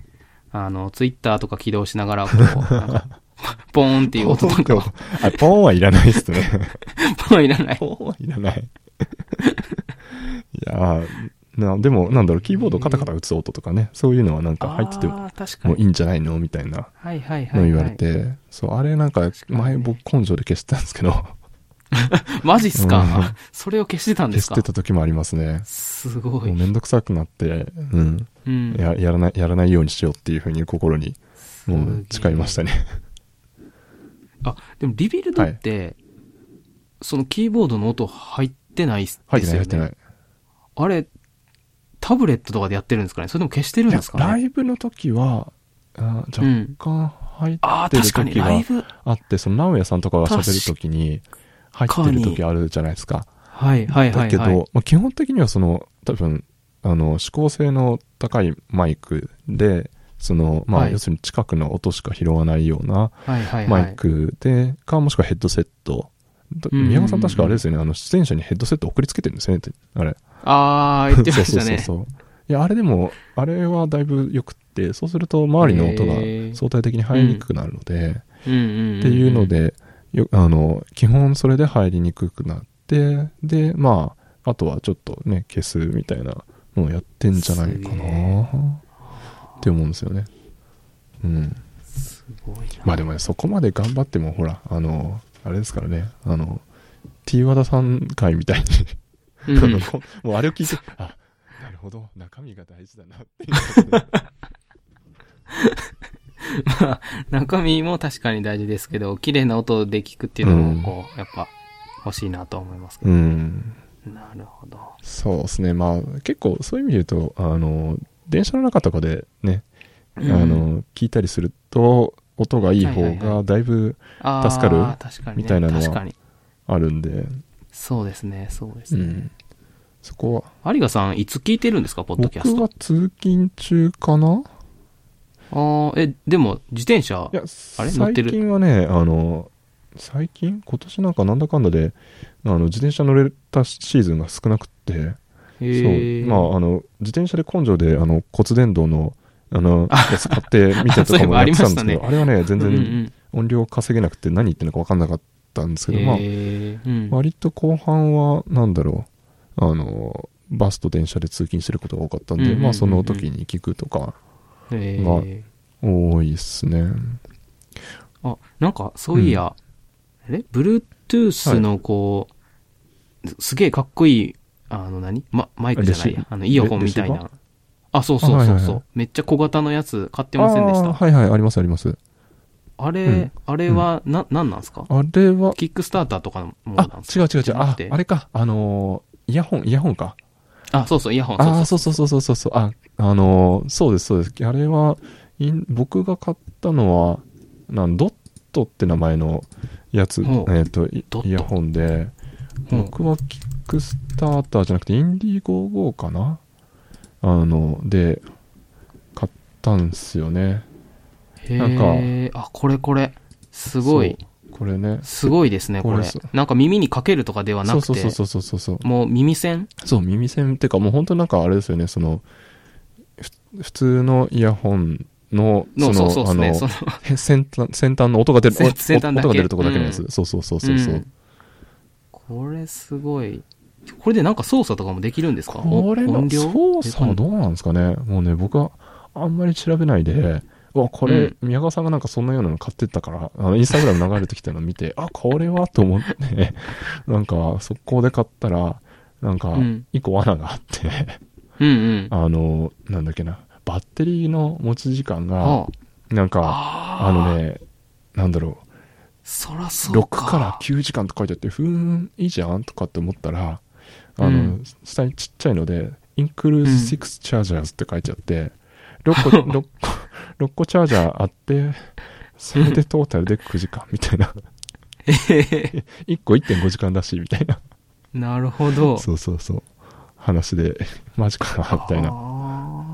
あの、ツイッターとか起動しながら、こう、なんか、ポーンっていう音とかを、あ、ポーンはいらないですね。ポーンいらない。ポーンはいらない。いやーな、でも、なんだろう、キーボードカタカタ打つ音とかね、そういうのはなんか入っててもいに。いんじゃないの？みたいなはいはいはい、の言われはい。て、そう、あれなんか、前僕根性で消してたんですけど、マジっすか、うん それを消してたんで消しすかてた時もありますね。すごい。もうめんどくさくなって、うん。うん。ややらない、やらないようにしようっていうふうに心に、もうす誓いましたね。あ、でもリビルドって、そのキーボードの音入ってないですよね？入ってない、入ってない。あれ、タブレットとかでやってるんですかね？それとも消してるんですかね？ライブの時は、あ若干入ってる時が。あって、その直哉さんとかが喋る時に入ってる時あるじゃないですか。はいはいはい、はい。だけど、まあ、基本的にはその、多分、あの、指向性の高いマイクで、その、まあ、はい要するに近くの音しか拾わないような。マイクで、か、もしくはヘッドセット宮川さん確かあれですよね、あの、出演者にヘッドセット送りつけてるんですよね、あれ。あー、言ってましたね。そうそうそうそう。いや、あれでも、あれはだいぶ良くって、そうすると周りの音が相対的に入りにくくなるので、っていうの、で、よあの、基本それで入りにくくなって、で、まあ、あとはちょっとね、消すみたいなのをやってんじゃないかなって思うんですよね。うん。まあでもね、そこまで頑張っても、ほら、あの、あれですからね、あの、T 和田さん会みたいに、うんもうあれを聞いて、あ、なるほど、中身が大事だなっていう。まあ、中身も確かに大事ですけど、綺麗な音で聞くっていうのうんも、こう、やっぱ、欲しいなと思いますけど。うん。なるほど。そうですね。まあ、結構そういう意味で言うと、あの、電車の中とかでね、あうん、の、聞いたりすると、音がいい方がだいぶ助かるみたいなのは。あるんで、そうですね、そうですね。うん。そこは、有賀さん、いつ聞いてるんですか、ポッドキャスト？僕は通勤中かな？ああ、え、でも、自転車いや、あれ？乗って最る近はね、あの、最近？今年なんかなんだかんだで、あの、自転車乗れたシーズンが少なくって、へそう、ーまあ、あの、自転車で根性で、あの、骨伝導の、あの、あやつ買って見てとかもやってたんですけど、ありましたね。あれはね、全うんう然ん。音量稼げなくて何言ってるのか分かんなかったんですけど、まあ、割と後半は、なんだろう、あの、バスと電車で通勤してることが多かったんで、うんうんうんうん。まあ、その時に聞くとか、へまあー。多いっすね。あ、なんか、そういや、え ?Bluetooth のこう、すげえかっこいい、あの何、ま、マイクじゃないあの、イヤホンみたいな。あ、そうそうそうそう、あはいはいはい。めっちゃ小型のやつ買ってませんでした？はいはい、ありますあります。あれ、うん。あれは、な、なんなんですか？あれは、キックスターターとかのものあなんで、すか？違う違う違う、ああれか、あのー、イヤホン、イヤホンか。あ、そうそう、イヤホン。ああ、そそうそうそうそうそう、あ、あのーそうですそうです。あれは、僕が買ったのは、なんドットって名前のやつ、えっ、ほうと、イヤホンで、う。ん僕はキックスターターじゃなくて、インディゴーゴーかな？あの、で、買ったんすよね。へなんーあ、これこれ。すごい。これね。すごいですね、これ。なんか耳にかけるとかではなくて、そうそうそうそうそうそう。もう耳栓？そう、耳栓っていうか、もう本当なんかあれですよね、その、ふ普通のイヤホンの、の、そうそうね。そのへ先端、先端の音が出る、音が出るとこだけのやつ。うんそうそうそうそうそう、んこれすごい。これでなんか操作とかもできるんですか？これの操作はどうなんですかね？もうね、僕はあんまり調べないで、うわ、これ、うん。宮川さんがなんかそんなようなの買ってったから、あの、インスタグラム流れてきたのを見て、あ、これはと思って、なんか、速攻で買ったら、なんかうん、一個罠があって、うんうん。あの、なんだっけな、バッテリーの持ち時間が、あ。なんか、ああのね、なんだろそらう、そうか。6から9時間と書いてあって、ふーん、いいじゃんとかって思ったら、あの、うん下にちっちゃいので、include ん6 chargers って書いてあって、6個、6個、6個チャージャーあって、それでトータルで9時間みたいな。1個1.5時間だし、みたいな。なるほど。そうそうそう。話で、マジかな、みたいなあ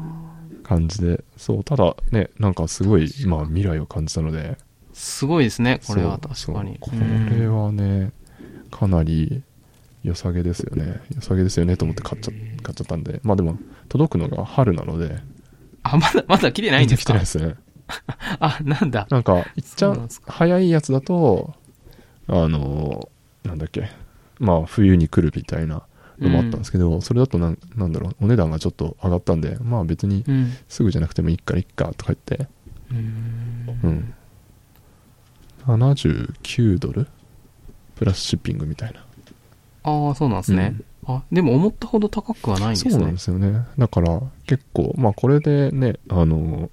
感じで。そう、ただね、なんかすごい、まあ未来を感じたので、ーすごいですね、これは確かに。これはね、かなり良さげですよね。良さげですよねと思って買っちゃ買っちゃったんで。まあでも、届くのが春なので、あ、まだ、まだ来てないんですか？来てないですね。あ、なんだ。なんか、いっちゃん早いやつだと、あの、なんだっけ、まあ冬に来るみたいなのもあったんですけど、それだとなん、なんだろう、お値段がちょっと上がったんで、まあ別にうん。すぐじゃなくてもいいからいっかとか言って、うんうん。79ドル？プラスシッピングみたいな。ああ、そうなんですね。あ、でも思ったほど高くはないんですね。そうなんですよね。だから結構、まあこれでね、あの、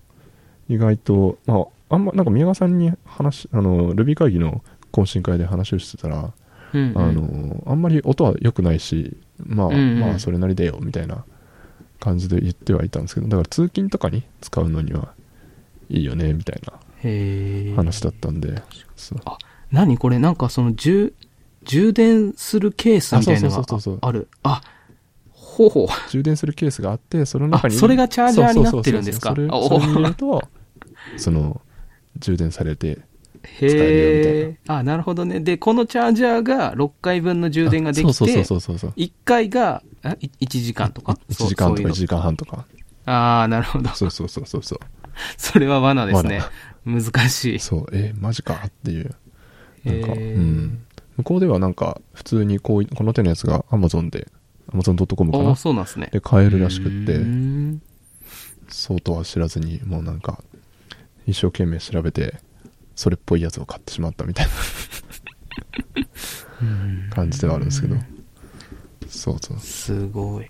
意外と、まあ、あんま、なんか宮川さんに話、あの、ルビー会議の懇親会で話をしてたら、うんうんあの、あんまり音は良くないし、まあ、うんうんまあそれなりでよ、みたいな感じで言ってはいたんですけど、だから通勤とかに使うのにはいいよね、みたいな。話だったんで、そう何これ？なんかその充、充電するケースみたいなのあそうそうそうそうがある。あ、ほうほう。充電するケースがあって、その中に。あそれがチャージャーになってるんですか？それに入れると、その、充電されて、えるよみたいへえ。あ、なるほどね。で、このチャージャーが6回分の充電ができて、そうそうそうそうそう。1回が、あい1時間とか？1時間とか1そう時間半とか。ああ、なるほど。そうそうそうそうそう。それは罠ですね。難しい。そう、えマジか？っていう。なんか、うん。向こうではなんか、普通にこうい、この手のやつが Amazon で、Amazon.com かああ、なそうなんですね。で買えるらしくってそうとは知らずに、もうなんか、一生懸命調べて、それっぽいやつを買ってしまったみたいな感じではあるんですけど。そうそう。すごい。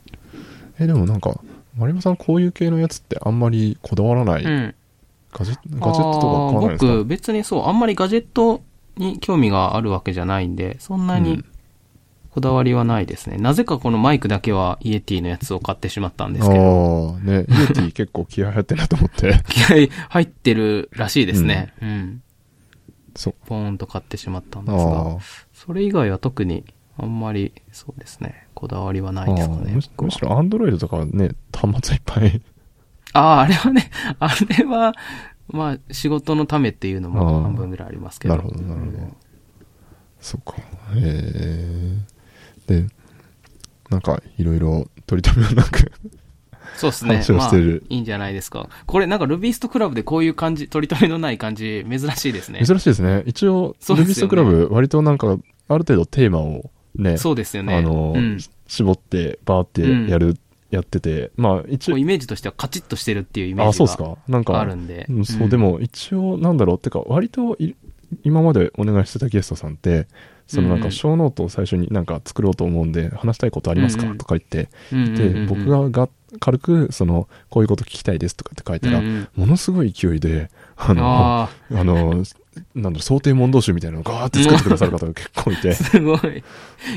え、でもなんか、丸山さんこういう系のやつってあんまりこだわらない、うん。ガジェガジェットとか買わないんですか？僕、別にそう、あんまりガジェットに興味があるわけじゃないんで、そんなにうんこだわりはないですね。なぜかこのマイクだけはイエティのやつを買ってしまったんですけど、ああ、ね、イエティ結構気合入ってるなと思って。気合入ってるらしいですね。うん。そう。ポーンと買ってしまったんあですが、あそれ以外は特にあんまり、そうですね、こだわりはないですかねむし。ろアンドロイドとかはね、端末いっぱい。ああ、あれはね、あれは、まあ、仕事のためっていうのあもあ半分ぐらいありますけど。なるほど、なるほど。そうか。へえ。で、なんか、いろいろ取り留めもなく。そうですね。話をまあ、してるいいんじゃないですか。これなんかルビーストクラブでこういう感じ、取り留めのない感じ、珍しいですね。珍しいですね。一応、ね Rubyist Club、割となんか、ある程度テーマをね、そうですよね。あの、うん。絞って、バーってやる、やってて、まあ、一応イメージとしてはカチッとしてるっていうイメーあ、ジがそうですか？なんか、あるんで。うんそう、でも一応なんだろう？ってか割とい今までお願いしてたゲストさんってそのなんかショーノートを最初になんか作ろうと思うんで話したいことありますか、とか言って。で僕がが軽くそのこういうこと聞きたいですとかって書いたら、ものすごい勢いであのああのなんだ想定問答集みたいなのをガーって作ってくださる方が結構いて。あ、すごい。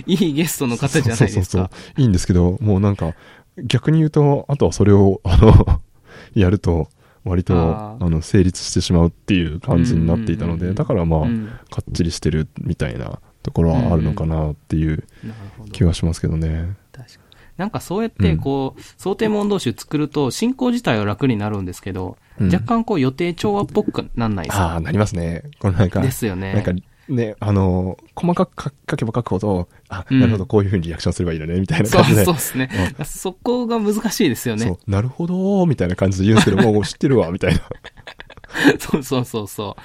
いいゲストの方じゃないですそうそうそうか。そう。いいんですけどもうなんか逆に言うとあとはそれをあの やると割とあの成立してしまうっていう感じになっていたので、うんうんうんうんだからまあ、うんかっちりしてるみたいなところはあるのかなっていう。気はしますけどね。確かに。なんかそうやって、こう、想定問答集作ると、進行自体は楽になるんですけど、うん若干こう予定調和っぽくなんないですか？ああ、なりますね。このなんか、ですよね。なんかね、あのー細かく書書けば書くほど、あ、うんなるほど、こういうふうにリアクションすればいいのね、みたいなそう感じで。そうですね。そこが難しいですよねそう。なるほど、みたいな感じで言うんですけど、もう知ってるわ、みたいな。そうそうそうそ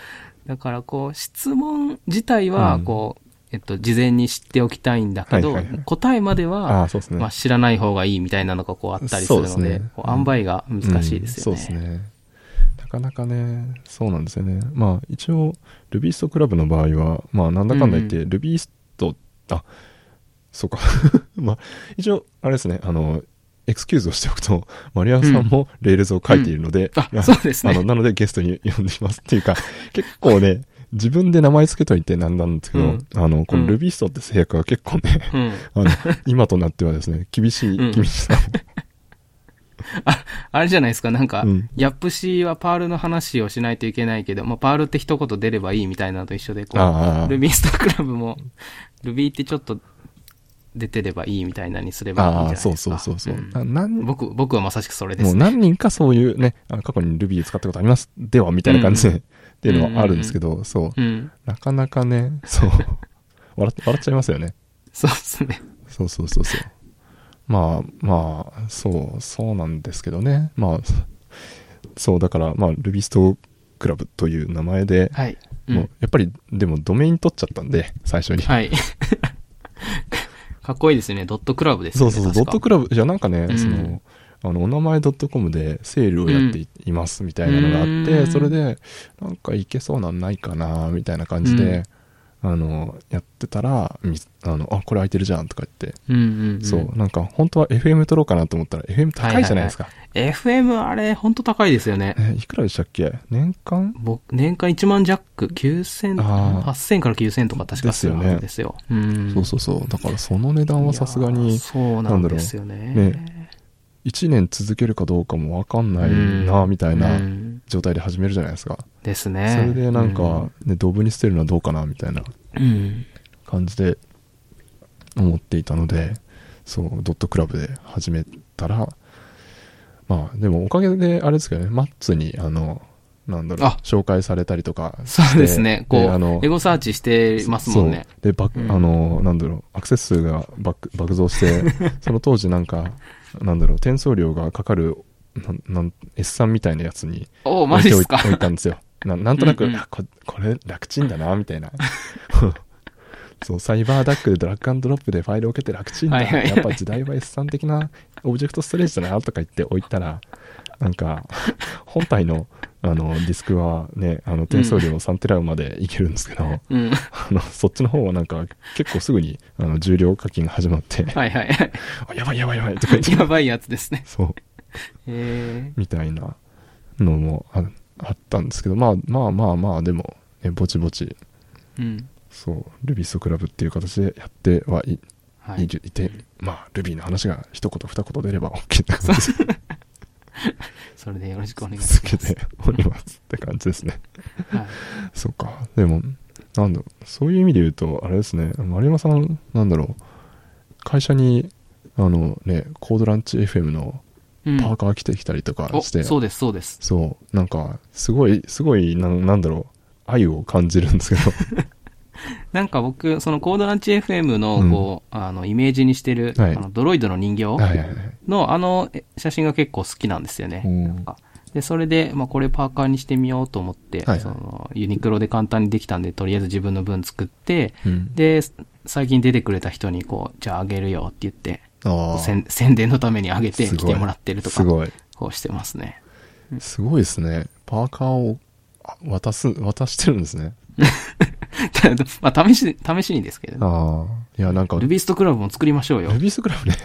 う。だからこう、質問自体はうん、こう、えっと、事前に知っておきたいんだけど、はいはいはい答えまであは、あ、ね。まあ、知らない方がいいみたいなのがこうあったりするので、ですねこう塩梅が難しいですよね。うんそうですね。なかなかね、そうなんですよね。まあ、一応、 Rubyist Club の場合は、まあ、なんだかんだ言って、 Rubyist、あ、そうか。まあ、一応、あれですね、あの、エクスキューズをしておくと、マリアンさんも Rails を書いているので、あいや、そうですね。あの、なのでゲストに呼んでいますっていうか、結構ね、自分で名前つけといてなんなんですけど、うんあの、このうん Rubyist って制約が結構ね、うん。あの、今となってはですね、厳しい、うん厳しさあれじゃないですか、なんか、うんヤップシーはパールの話をしないといけないけど、まあ、パールって一言出ればいいみたいなのと一緒で、こう、ああルビーストクラブも、ルビーってちょっと出てればいいみたいなにすればいいんじゃああ、ないですか。そうそうそうそう。ん僕、僕はまさしくそれですね。もう何人かそういうね、あ過去に Ruby 使ったことあります。では、みたいな感じで、っていうのはあるんですけど、そう。うん。なかなかね、そう。笑っ笑っちゃいますよね。そうですね。そうそうそうそう。まあ、まあ、そう、そうなんですけどね。まあ、そう、だから、まあ、ルビストクラブという名前で、はい。う、もうんやっぱり、でもドメイン取っちゃったんで、最初に。はい。かっこいいですね。ドットクラブですよね。そうそうそう、ドットククラブ、じゃなんかね、うんその、あの、お名前 .com でセールをやってい,、ますみたいなのがあって、うんそれで、なんかいけそうなんないかな、みたいな感じで、あの、やってたら、みあの、あ、これ空いてるじゃんとか言って、うんうん、うん。そう、なんか本当は FM 取ろうかなと思ったら FM 高いじゃないですか。FM あれ、ほんと高いですよね。えいくらでしたっけ？年間？僕、年間1万ジャック、9000、あー8000から9000とか確かするはずですよ。うん。そうそうそう。だからその値段はさすがに、そうなんですよね。ね1年続けるかどうかもわかんないな、みたいなうん状態で始めるじゃないですか。ですね。それでなんか、ね、ドブに捨てるのはどうかなみたいな。感じで思っていたのでそうドットクラブで始めたらまあでもおかげであれですけどねマッツにあのなんだろうあ、紹介されたりとか。そうですね。こう、あのエゴサーチしてますもんね。で、バッうんあの、なんだろう、アクセス数が爆爆増して、その当時なんか、なんだろう、転送料がかかる、なん、なん S3 みたいなやつに置いておいたんですよ。ななんとなく、うんうんあこ、これ楽ちんだな、みたいな。そう、サイバーダックでドラッグアンドロップでファイルを置けて楽ちんだ。はいはいやっぱ時代は S3 的なオブジェクトストレージだな、とか言って置いたら、なんか、本体の、あの、ディスクはね、あの、転送量3テラまでいけるんですけど、うん。あの、そっちの方はなんか、結構すぐに、あの、重量課金が始まって、はいはいはい。あやばいやばいやばいとか言って、やばいやつですね。そう、へみたいなのもああったんですけど、まあまあまあまあ、でも、ね、ぼちぼち、ーうん。そう、ルビーストクラブっていう形でやってはい,、はいい。て、まあ、ルビーの話が一言二言出れば OK って感じそれでよろしくお願いします。続けておりますって感じですね。はい。そうか。でも、なんだろう、そういう意味で言うと、あれですね、丸山さん、なんだろう、会社に、あのね、コードランチ FM のうんパーカー着てきたりとかお、して、そうです、そうです。そう、なんか、すごい、すごい、なんなんだろう、愛を感じるんですけど、なんか僕、そのコードランチ FM の、うん。こう、あの、イメージにしてる、はい。あの、ドロイドの人形はいはいはい。の、あの、え写真が結構好きなんですよね。で、それで、まあ、これパーカーにしてみようと思って、はいはい。その、ユニクロで簡単にできたんで、とりあえず自分の分作って、うん、で、最近出てくれた人に、こう、じゃああげるよって言って、宣宣伝のためにあげて来てもらってるとかす、ごい。こうしてますね。すごいですね。パーカーをあ渡す、渡してるんですね。まあ、試し、試しにですけどね。ああ。いや、なんか、ルビーストクラブも作りましょうよル。ビースクラブね。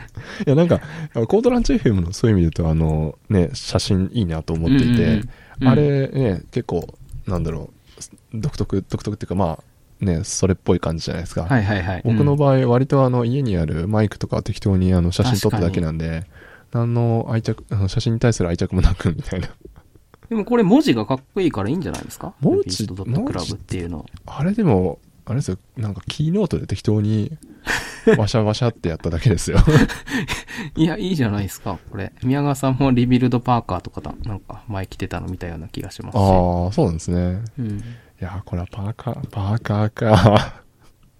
いや、なんか、コードランチ FM のそういう意味で言うと、あの、ね、写真いいなと思っていて、うんうんうんあれね、結構、なんだろう、独特、独特っていうか、まあ、ね、それっぽい感じじゃないですか。はいはいはい。僕のうん場合、割とあの、家にあるマイクとか適当にあの、写真撮っただけなんで、何の愛着、あの写真に対する愛着もなく、みたいな。でもこれ文字がかっこいいからいいんじゃないですか？文字？ドットクラブっていうの。あれでも、あれですよ、なんかキーノートで適当に、ワシャワシャってやっただけですよ。いや、いいじゃないですか、これ。宮川さんもリビルドパーカーとかだ、なんか前着てたの見たような気がしますし。ああ、そうなんですね。うん。いやー、これはパーカー、パーカーか。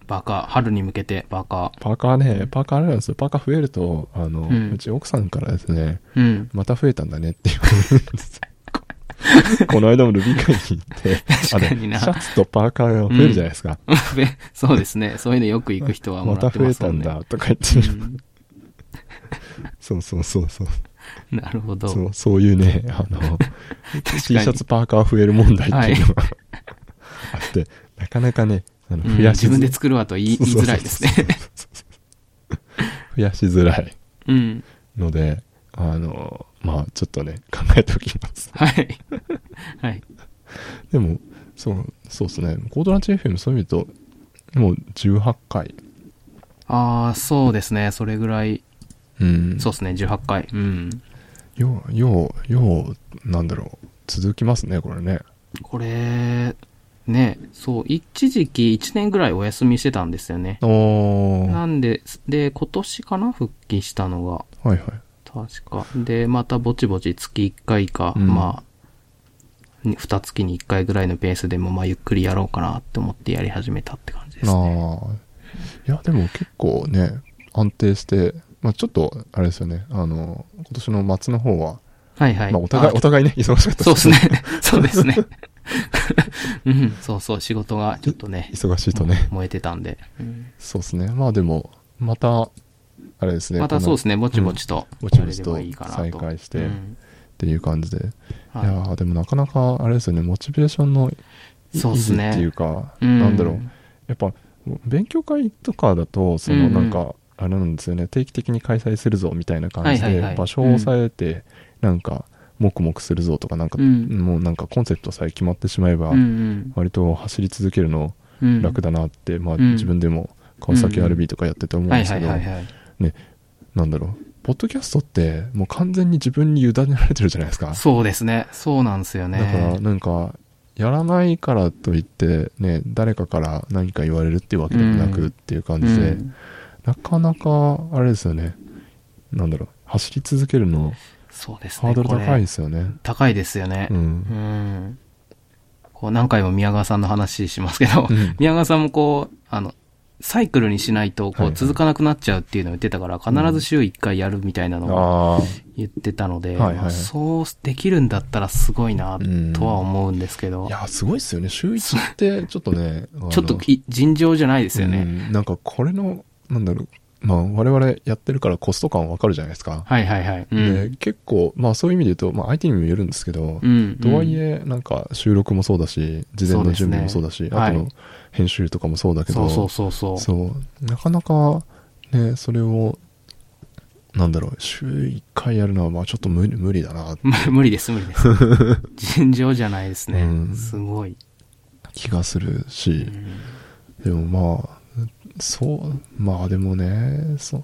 バーカー、春に向けてバーカパーカーね、パーカーあれなんですよ。パーカー増えると、あの、うんうち奥さんからですね、ー。うん。また増えたんだねって言われるんですよ。この間もルビー会に行って、確かになシャツとパーカーが増えるじゃないですか。べ そうですね。そういうのよく行く人はもまらったて増えますもんね。たんだとか言って、うんそうそうそうそう。なるほど。そう、そういうね、あの、に T シャツパーカー増える問題っていうのが、はあって、なかなかね、あのうん増やしづ自分で作るわと言いづらいですね。増やしづらいうん。ので、あの、まあちょっとね、考えておきます。はい。はい。でも、そう、そうですね。コードランチ FM そういう意味でと、もう18回。ああ、そうですね。それぐらい。うん。そうですね。18回。うん。よう、よう、よう、なんだろう。続きますね、これね。これ、ね、そう、一時期1年ぐらいお休みしてたんですよね。なんで、で、今年かな？復帰したのが。いはい。確か。で、またぼちぼち月1回か、うんまあ、に二月に1回ぐらいのペースでも、まあ、ゆっくりやろうかなって思ってやり始めたって感じですね。ああ。いや、でも結構ね、安定して、まあちょっと、あれですよね、あの、今年の末の方は、はいはい。まあお互い、あお互いね、忙しかったそうですね。そうですね。うん、そうそう、仕事がちょっとね、忙しいとね。燃えてたんで。うんそうですね。まあでも、また、あれですね。またそうですね。ね、ぼちぼちとぼちぼちと再開してうんっていう感じで。いはいやーでもなかなか、あれですよね、モチベーションのいそうっすね維持っていうか、うんなんだろう。やっぱ、勉強会とかだと、そのなんか、あれなんですよね、定期的に開催するぞみたいな感じで場所を抑えて、なんか、黙々するぞとか、なんか、うんもうなんかコンセプトさえ決まってしまえばうんう、ん割と走り続けるのうん楽だなって、まあうん自分でも川崎うん RB とかやってて思うんはいですけど、はいはいはい。なんだろう、ポッドキャストってもう完全に自分に委ねられてるじゃないですか。そうですね。そうなんですよね。だからなんか、やらないからといって、ね、誰かから何か言われるっていうわけでもなくっていう感じで、うんなかなか、あれですよね、なんだろう、走り続けるのそうですね。ハードル高いですよね。高いですよね。う。うんん。こう何回も宮川さんの話しますけど、うん 宮川さんもこう、あの、サイクルにしないと、こはいはいう、続かなくなっちゃうっていうのを言ってたから、必ず週1回やるみたいなのを。言ってたので、はいはいまあそうできるんだったらすごいな、とは思うんですけどい、や、すごいっすよね。週一って、ちょっとね、ちょっとい尋常じゃないですよね。うんなんかこれの、なんだろう。まあ、我々やってるからコスト感わかるじゃないですか。はいはいはい。うん。で、結構、まあそういう意味で言うと、まあ相手にもよるんですけど、うん。とはいえ、なんか収録もそうだし、事前の準備もそうだし、ねあと編集とかもそうだけど、そうそうそうそう。そうなかなかね、それを、なんだろう、週1回やるのは、まあちょっと無理無理だな、む 無理です、無理です。尋常じゃないですね。うんすごい。気がするうし、んでもまあ、そう、まあでもね、そう、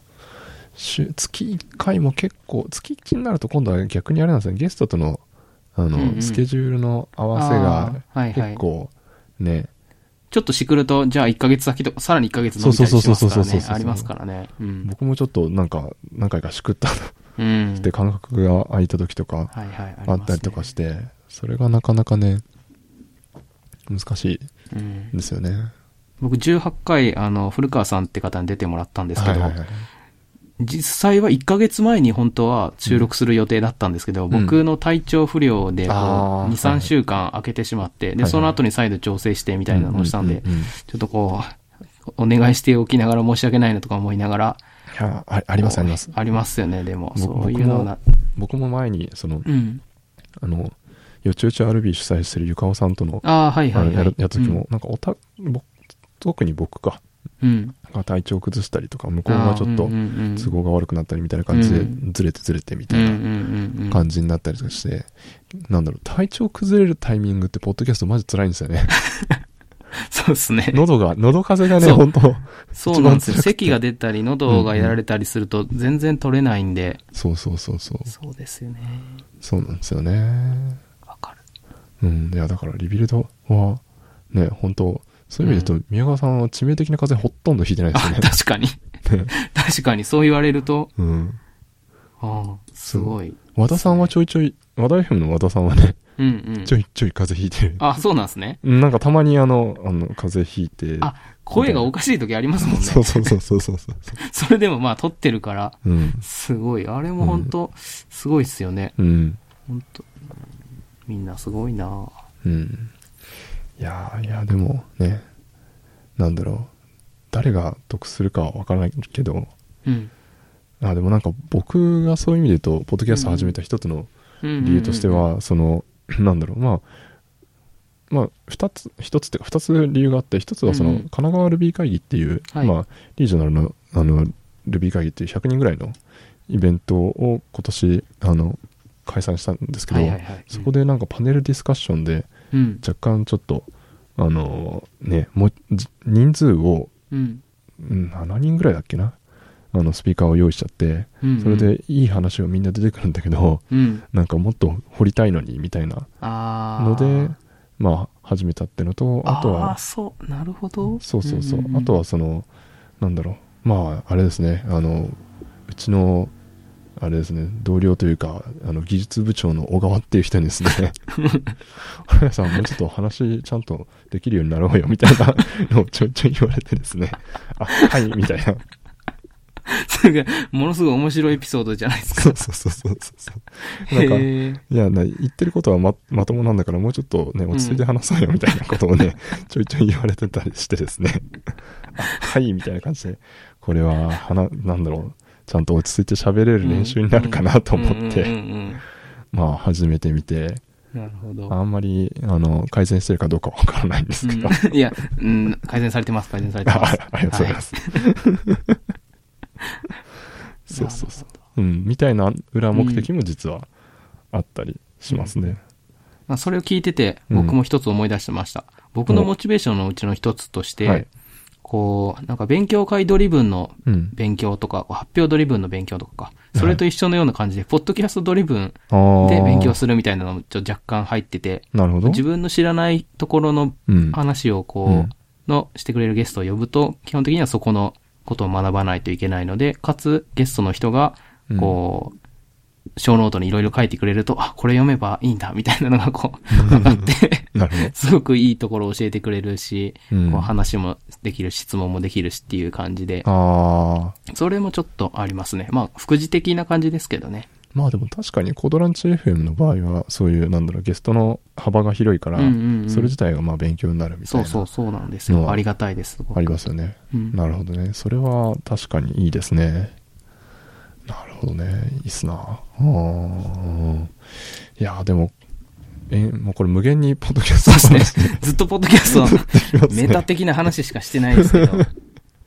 週月1回も結構、月1になると今度は逆にあれなんですね、ゲストとの、あの、うんうんスケジュールの合わせあが、ーはいはい結構、ね、ちょっとしくると、じゃあ1ヶ月先とか、さらに1ヶ月伸びたりしますからね。ありますからね。うん。僕もちょっとなんか、何回かしくったうん。って感覚が空いた時とか、はいはい。あったりとかして、それがなかなかね、難しいうん。ですよね。僕18回、あの、古川さんって方に出てもらったんですけど、はいはいはい実際は1ヶ月前に本当は収録する予定だったんですけど、ん僕の体調不良でこう、2、あー3はい週間空けてしまって、で、その後に再度調整してみたいなのをしたんで、うううんちょっとこう、お願いしておきながら申し訳ないなとか思いながら、いやあありますあります。ありますよね、でも。僕そういうのな。僕も前に、その、うん。あの、よちよち RB 主催してるゆかおさんとの、ああ、はいはいはいやる。やった時も、なんかおた、僕特に僕か、うん、が体調崩したりとか、向こうがちょっとうんうんうん都合が悪くなったりみたいな感じでうん、ずれてずれてみたいなうんうんうんうん。感じになったりとかして、なんだろう、体調崩れるタイミングって、ポッドキャストマジ辛いんですよね。そうですね。喉が、喉風邪がね、本当そうなんですよ。咳が出たり、喉がやられたりすると全然取れないんで。そうそうそうそう。そうですよね。そうなんですよね。わかる。うん。いや、だからリビルドは、ね、本当そういう意味で言うと、宮川さんは致命的な風邪ほとんどひいてないですね、。確かに。確かに、そう言われると、うん。ああ、すごい。和田さんはちょいちょい、和田 FM の和田さんはね、うんうん。ちょいちょい風邪ひいてる。あ、そうなんですね。うんなんかたまにあの、あの、風邪ひいて。あ、声がおかしい時ありますもんね。そうそうそうそうそうそう。それでもまあ撮ってるから、うん。すごい。あれも本当すごいっすよね。うん。本当みんなすごいなうん。いやーいや、でもね、なんだろう。誰が得するかはわからないけど、うん。あ、でもなんか僕がそういう意味で言うと、ポッドキャスト始めた一つのうん理由としては、その、なんだろう、まあ、まあ、二つ、一つっていうか、二つ理由があって、一つはその、うん神奈川ルビー会議っていう、はいまあ、リージョナルの、あの、ルビー会議っていう100人ぐらいのイベントを今年、あの、開催したんですけど。そこでなんかパネルディスカッションで、うん。若干ちょっと、あのね、も人数を、うん。うん7人ぐらいだっけな、あの、スピーカーを用意しちゃって、うん。それ、でいい話をみんな出てくるんだけど、うん。なんかもっと掘りたいのに、みたいな。ので、まあ、始めたってのと、あとは、そう、なるほど。そうそうそう、んんんあとはその、なんだろう、まあ、あれですね、あの、うちの、あれですね、同僚というか、あの、技術部長の小川っていう人にですね、原谷さん、もうちょっと話ちゃんとできるようになろうよ、みたいなのをちょいちょい言われてですね、あ、はい、みたいな。すごいものすごい面白いエピソードじゃないですか。そうそうそうそうそう。なんか、い。や、な言ってることはま、まともなんだから、もうちょっとね、落ち着いて話そうよ、みたいなことをね、ちょいちょい言われてたりしてですね、あ、はい、みたいな感じで、これは、はな、なんだろう、ちゃんと落ち着いて喋れる練習になるかなと思っうんうんて、うんうんまあ、始めてみて、なるほど。あんまり、あの、改善してるかどうかわからないんですけど、うんいや、うん、改善されてます、改善されてます。あ ありがとうございます。そうそうそう。うん、みたいな裏目的も実はあったりしますね。まあ、それを聞いてて、うん僕も一つ思い出してました。僕のモチベーションのうちの一つとして、はいこう、なんか勉強会ドリブンのうん。勉強とか、発表ドリブンの勉強とかか、それと一緒のような感じで、ポッドキャストドリブン。で勉強するみたいなのもちょっと若干入ってて、なるほど。自分の知らないところのうん。話をこう、うんのしてくれるゲストを呼ぶと、基本的にはそこのことを学ばないといけないので、かつゲストの人が、こう、小ノートにいろいろ書いてくれると、あ、これ読めばいいんだ、みたいなのがこう、分かって。すごくいいところを教えてくれるし、うんこう話もできる、質問もできるしっていう感じで、ああ。それもちょっとありますね。まあ、副次的な感じですけどね。まあでも確かにコードランチ FM の場合は、そういう、なんだろう、ゲストの幅が広いから、それ自体がまあ勉強になるみたいうな。そそう、そうなんですよ。ありがたいです。ありますよね。うんなるほどね。それは確かにいいですね。なるほどね。いいっすな。あーいや、でも、え、もうこれ無限にポッドキャストですね。ずっとポッドキャストねメタ的な話しかしてないですけど。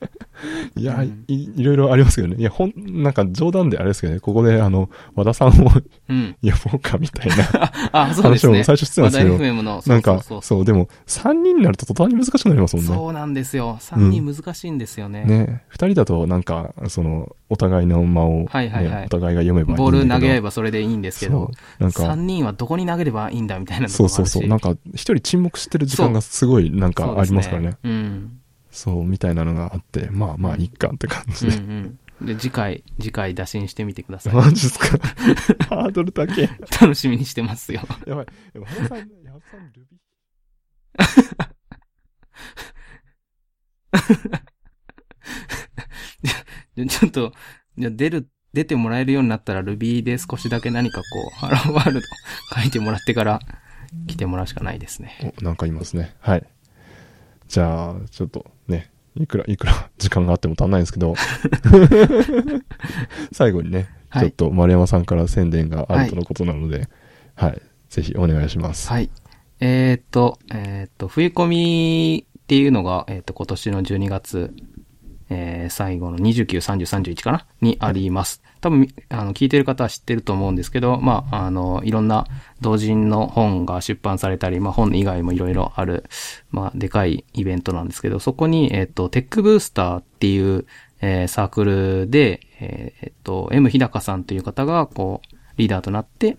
いや、うんい、いろいろありますけどね。いや、ほん、なんか冗談であれですけどね、ここであの、和田さんをうん。呼ぼうかみたいな あ、そうですね。話も最初してたんですけど話題 FM の、なんか、そうそうそう、でも、3人になると途端に難しくなりますもんね。そうなんですよ。3人難しいんですよね。ね。2人だと、なんか、その、お互いの間を、ねはいはいはいお互いが読めばいい。ボール投げ合えばそれでいいんですけど、そう。なんか、3人はどこに投げればいいんだみたいなそうそうそう。なんか、一人沈黙してる時間がすごい、なんかありますからね。そうですうん。そう、みたいなのがあって、まあまあ、いっかって感じで。うんうん。で、次回、次回打診してみてください。マジっすか？ハードル高え。楽しみにしてますよ。やばい。でも、原さん、矢部さん、ルビで ちょっと、じゃあ出る、出てもらえるようになったら Ruby で少しだけ何かこう、ハローワールド書いてもらってから来てもらうしかないですね。お、なんかいますね。はい。じゃあ、ちょっとね、いくら、いくら 時間があっても足んないんですけど、最後にね、はいちょっと丸山さんから宣伝があるとのことなので、はい、ぜひお願いします。はい。えーっと、えーっと、冬込みっていうのが、えーっと、今年の12月、えー最後の29、30、31かな？にあります。多分、あの、聞いてる方は知ってると思うんですけど、まあ、あの、いろんな同人の本が出版されたり、まあ、本以外もいろいろある、まあ、でかいイベントなんですけど、そこに、えっと、テックブースターっていう、えーサークルで、ええーっと、M 日高さんという方が、こう、リーダーとなって、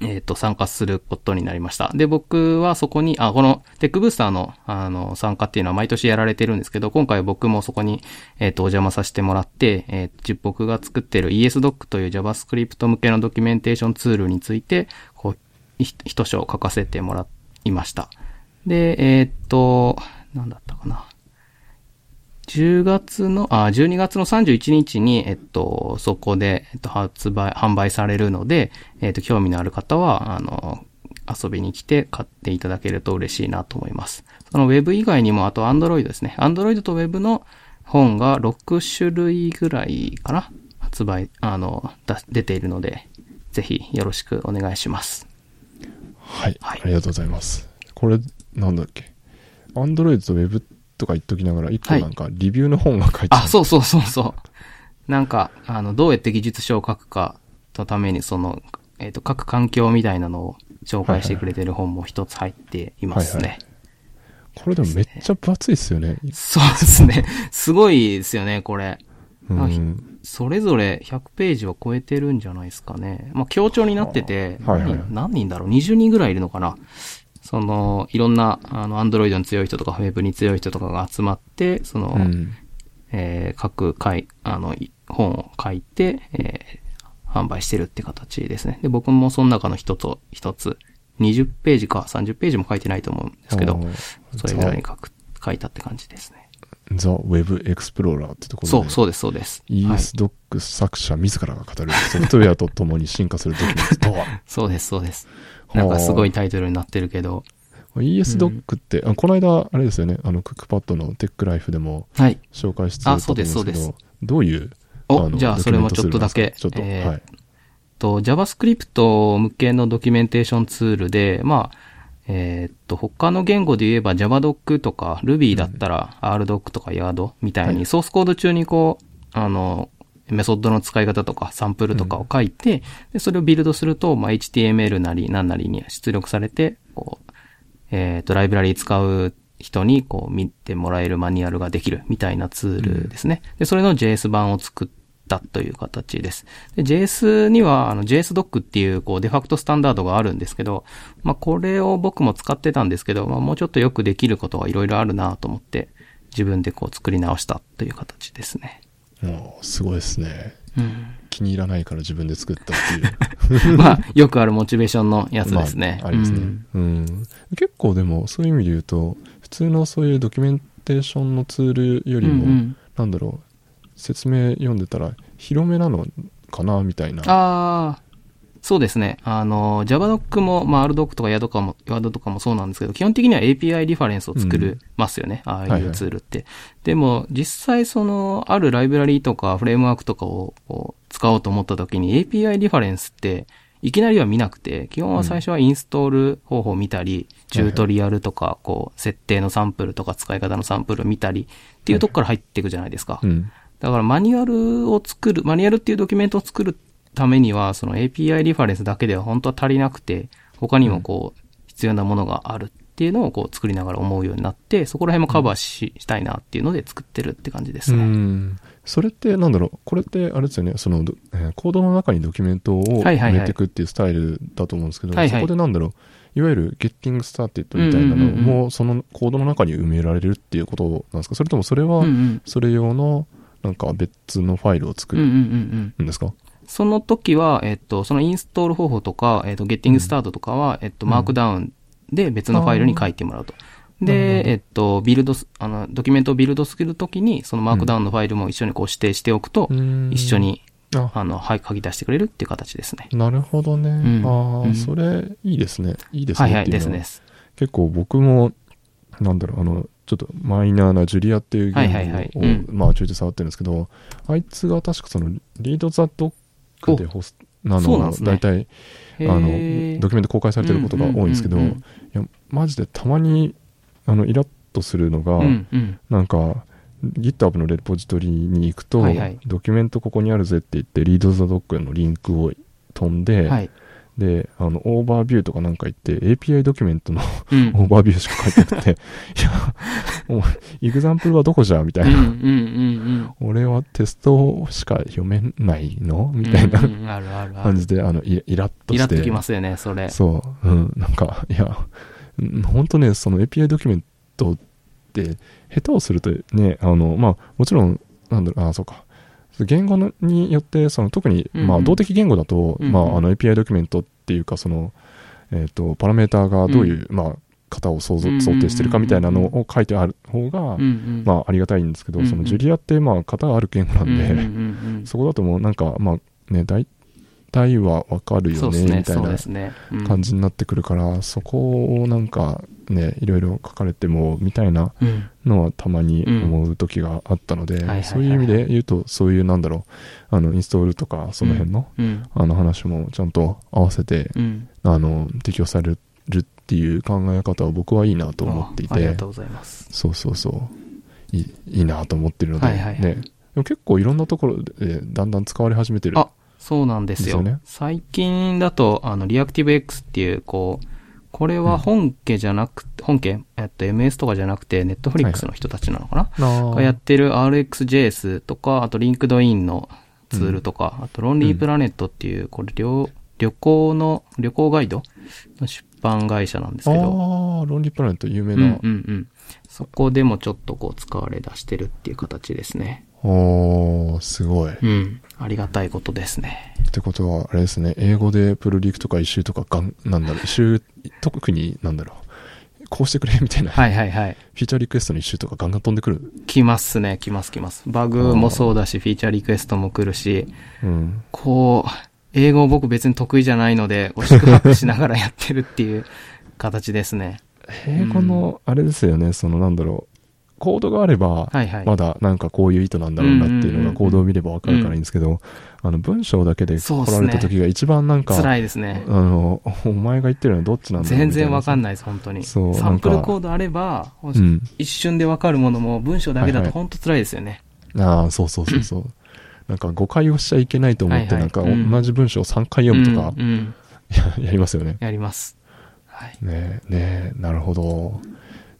えっ、と、参加することになりました。で、僕はそこに、あ、このテックブースターの、あの、参加っていうのは毎年やられてるんですけど、今回僕もそこに、えっ、と、お邪魔させてもらって、えっー僕が作ってる ESDoc という JavaScript 向けのドキュメンテーションツールについて、こう、一章書かせてもらいました。で、えっ、と、なんだったかな。10月の、あ、12月の31日に、えっと、そこで、えっと、発売、販売されるので、えっと、興味のある方は、あの、遊びに来て買っていただけると嬉しいなと思います。その Web 以外にも、あと Android ですね。Android と Web の本が6種類ぐらいかな発売、あの、だ出ているので、ぜひよろしくお願いします。はい、はいありがとうございます。これ、なんだっけ？アンドロイドとウェブとか言っときながら、一個はいなんか、リビューの本が書いてああ、る。そうそうそうそう。なんか、あの、どうやって技術書を書くかのために、その、えっ、と、書く環境みたいなのを紹介してくれてる本も一つ入っていますね。はいこれでもめっちゃ分厚いっすよね。そうですね。すごいですよね、これ。うん。それぞれ100ページは超えてるんじゃないですかね。まあ、協調になってて、はいはい何何人だろう ?20 人ぐらいいるのかなその、いろんな、あの、アンドロイドに強い人とか、ウェブに強い人とかが集まって、その、うん。えー各回、あの、い本を書いて、えー販売してるって形ですね。で、僕もその中の一つを、一つ、20ページか30ページも書いてないと思うんですけど、それぐらいに書く、書いたって感じですね。ザ・ウェブ・エクスプローラーってところで。そう、そうです、そうです。はい。ESDoc 作者自らが語るソフトウェアと共に進化するドキュメントとは そうです、そうです。なんかすごいタイトルになってるけど、ESDoc って、あこの間、あれですよね、あの、クックパッドのテックライフでもはい。紹介してたんですけあそうですそうど、どういう、お、のじゃあそれもちょっとだけ、ちょっと、えーはい。と、JavaScript 向けのドキュメンテーションツールで、まあ、えーっと、他の言語で言えば JavaDoc とか Ruby だったら RDoc とか Yard みたいはい。にソースコード中にこう、あの、メソッドの使い方とかサンプルとかを書いて、でそれをビルドすると、まあ、HTML なり何なりに出力されて、こう、えーっと、ライブラリ使う人にこう見てもらえるマニュアルができるみたいなツールですね。で、それの JS 版を作ったという形です。で、JS には、あの、JSDoc っていう、こう、デファクトスタンダードがあるんですけど、まあ、これを僕も使ってたんですけど、まあ、もうちょっとよくできることはいろいろあるなと思って、自分でこう作り直したという形ですね。もう、すごいですね。うん。気に入らないから自分で作ったっていう。まあ、よくあるモチベーションのやつですね。まあ、あすね、うんうん。結構でも、そういう意味で言うと、普通のそういうドキュメンテーションのツールよりも、うんうんなんだろう、説明読んでたら、広めなのかな、みたいな。ああ、そうですね。あの、JavaDoc も、まあ、RDoc とか YAD とかも、YAD とかもそうなんですけど、基本的には API リファレンスを作るますよね。ああはいはいいうツールって。でも、実際その、あるライブラリーとかフレームワークとかを使おうと思った時に API リファレンスって、いきなりは見なくて、基本は最初はインストール方法を見たり、チュートリアルとか、こう、設定のサンプルとか使い方のサンプルを見たりっていうとこから入っていくじゃないですか。うん。だからマニュアルを作る、マニュアルっていうドキュメントを作るためには、その API リファレンスだけでは本当は足りなくて、他にもこう、必要なものがあるっていうのをこう作りながら思うようになって、そこら辺もカバーし,、したいなっていうので作ってるって感じですうね。ん。それって、なんだろう、これって、あれですよね、その、どえーコードの中にドキュメントをはいはいはい。入れていくっていうスタイルだと思うんですけど、はいはい。そこでなんだろう、いわゆる Getting Started みたいなのうんうんうんうん。も、そのコードの中に埋められるっていうことなんですか？それともそれはうんう、ん。それ用の、なんか別のファイルを作うんうんるうんうん。ん。ですか、その時は、えっと、そのインストール方法とか、えっと、ゲッティングスタートとかは、えっと、マークダウンで別のファイルに書いてもらうと。で、どえっと、ビルドす、あの、ドキュメントをビルドするときに、そのマークダウンのファイルも一緒にこう指定しておくと、一緒。に、あ、あの、はい、書き出してくれるっていう形ですね。なるほどね。んああ、うんそれ、いいですね。いいですね。はいはい、ですね。結構僕も、なんだろう、あの、ちょっとマイナーなジュリアっていうゲーうんムを、まあ、ちょいちょい触ってるんですけど、あいつが確かその、リードザドックでホスなんですね大体、へあの、ードキュメント公開されてることが多いんですけど、いや、マジでたまに、あの、イラッとするのが、うんうん。なんか、GitHub のレポジトリに行くと、はいはいドキュメントここにあるぜって言って、リードザドックのリンクを飛んで、はい。で、あの、オーバービューとかなんか言って、API ドキュメントのうん。オーバービューしか書いてなくて、いや、お前、イグザンプルはどこじゃみたいな。うんうんうん俺はテストしか読めないの？うん。みたいな。感じで、あの、イイラッとして。イラっときますよね、それ。そう、うん、なんか、いや、うん本当ね、その API ドキュメントって、下手をするとね、あの、まあ、もちろん、なんだろう、あ、そうか。言語のによって、その特に、まあ、動的言語だと、まあ、あの API ドキュメントっていうか、その、えっ、と、パラメーターがどういう、まあ、型を想像想定してるかみたいなのを書いてある方が。まあ、ありがたいんですけど、そのジュリアって、まあ、型がある言語なんで、そこだともうなんか、まあ、ね、大体はわかるよね、みたいな感じになってくるから、そこをなんかね、いろいろ書かれても、みたいなうん。のはたまに思う時があったので、そういう意味で言うと、そういうなんだろう、あの、インストールとか、その辺の、うん。あの話もちゃんと合わせて、うん。あの、適用されるっていう考え方は僕はいいなと思っていてあありがと、うございます。そうそうそう、いいいいなと思ってるので、ね。結構いろんなところでだんだん使われ始めてる。あそうなんですよ。ですよね最近だと、あの、リアクティブ X っていう、こう、これは本家じゃなくて、本家えっと、MS とかじゃなくて、ネットフリックスの人たちなのかな、なあがやってる RxJS とか、あと LinkedIn のツールとか、あとロンリープラネットっていう、これ旅、旅行の、旅行ガイドの出版会社なんですけど、ああ、ロンリープラネット有名うんうんな。うん。そこでもちょっとこう使われ出してるっていう形ですね。おー、すごい。っうん。ありがたいことですね。てことは、あれですね、英語でプルリクとか一周とかがん、なんだろう、一周、特になんだろう、こうしてくれみたいな、はいはいはい。フィーチャーリクエストの一周とかガンガン飛んでくる。来ますね、来ます来ます。バグもそうだし、フィーチャーリクエストも来るし、うん。こう、英語僕別に得意じゃないので、こう四苦八苦しながらやってるっていう形ですね。英語の、あれですよね、そのなんだろう、コードがあれば。まだなんかこういう意図なんだろうなっていうのがコードを見ればわかるからいいんですけど、あの文章だけで来られた時が一番なんか、辛いですねあ。の、お前が言ってるのはどっちなんだろう全然わかんないです、本当に。そうサンプルコードあれば。一瞬でわかるものも文章だけだと本当辛いですよね。ああ、そうそうそうそう。なんか誤解をしちゃいけないと思って、なんかうん同じ文章を3回読むとか やりますよね。やります。はい。ねえ、ねえ、なるほど。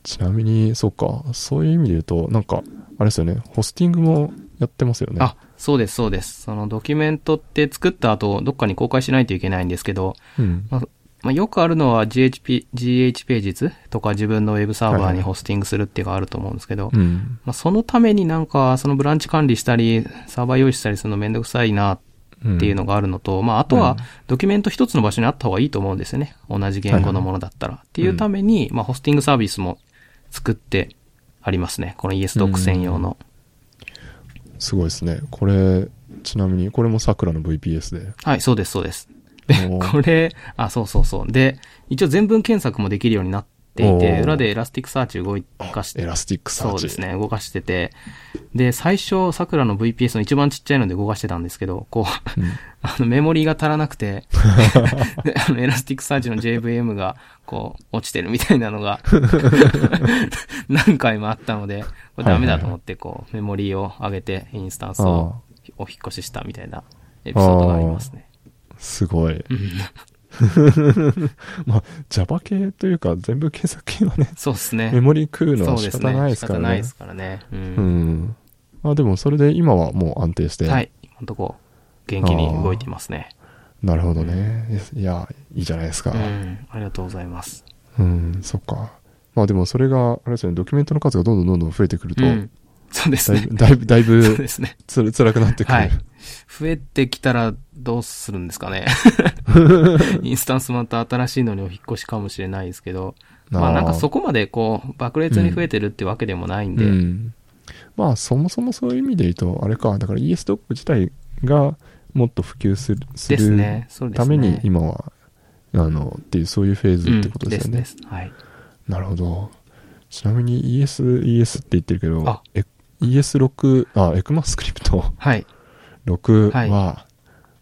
ちなみに、そうか、そういう意味で言うと、なんか、あれですよね、ホスティングもやってますよね。あ、そうです、そうです。そのドキュメントって作った後、どっかに公開しないといけないんですけど、うん。まあまあ、よくあるのは GHP、GH ページズとか自分のウェブサーバーにホスティングするっていうのがあると思うんですけど、うん。まあ、そのためになんか、そのブランチ管理したり、サーバー用意したりするのめんどくさいなっていうのがあるのと、まあ、あとはうん、ドキュメント一つの場所にあった方がいいと思うんですよね。同じ言語のものだったら。っていうために、まあ、ホスティングサービスも作ってありますね。この ESDoc 専用の。すごいですね。これ、ちなみに、これも桜の VPS で。はい、そうです、そうです。でこれ、あ、そうそうそう。で、一応全文検索もできるようになっていおて、ー裏で Elasticsearch 動かして Elasticsearch。そうですね、動かしてて。で、最初、さくらの VPS の一番ちっちゃいので動かしてたんですけど、こう、うん。あの、メモリーが足らなくて、であの、 Elasticsearch の JVM が、こう、落ちてるみたいなのが、何回もあったので、これダメだと思って、こう、メモリーを上げて、インスタンスをお引っ越ししたみたいなエピソードがありますね。すごい。う んまあ、Java 系というか、全部検索系はね、そうですね。メモリ食うのは仕。方ないですからね仕方ないで。すからね。う。うんん。あ、でもそれで今はもう安定して。はい。今のとこ、元気に動いていますね。なるほどね。いや、いいじゃないですかう。ん。ありがとうございます。うん、そっか。まあでもそれが、あれですよね、ドキュメントの数がどんどんどんどん増えてくると、うん。そうですねだいぶ、。だいぶ、だいそうぶですね。つ辛くなってくる。はい増えてきたらどうするんですかね。インスタンスまた新しいのにお引っ越しかもしれないですけど、まあなんかそこまでこう、爆裂に増えてるってわけでもないんで、うん。まあそもそもそういう意味で言うと、あれか、だから ESDoc 自体がもっと普及する、するね。ために今は、あの、っていう、そういうフェーズってことですよね。うんですです。はい。なるほど。ちなみに ES、ES って言ってるけど ES6、あ、エクマスクリプトはい。6は、は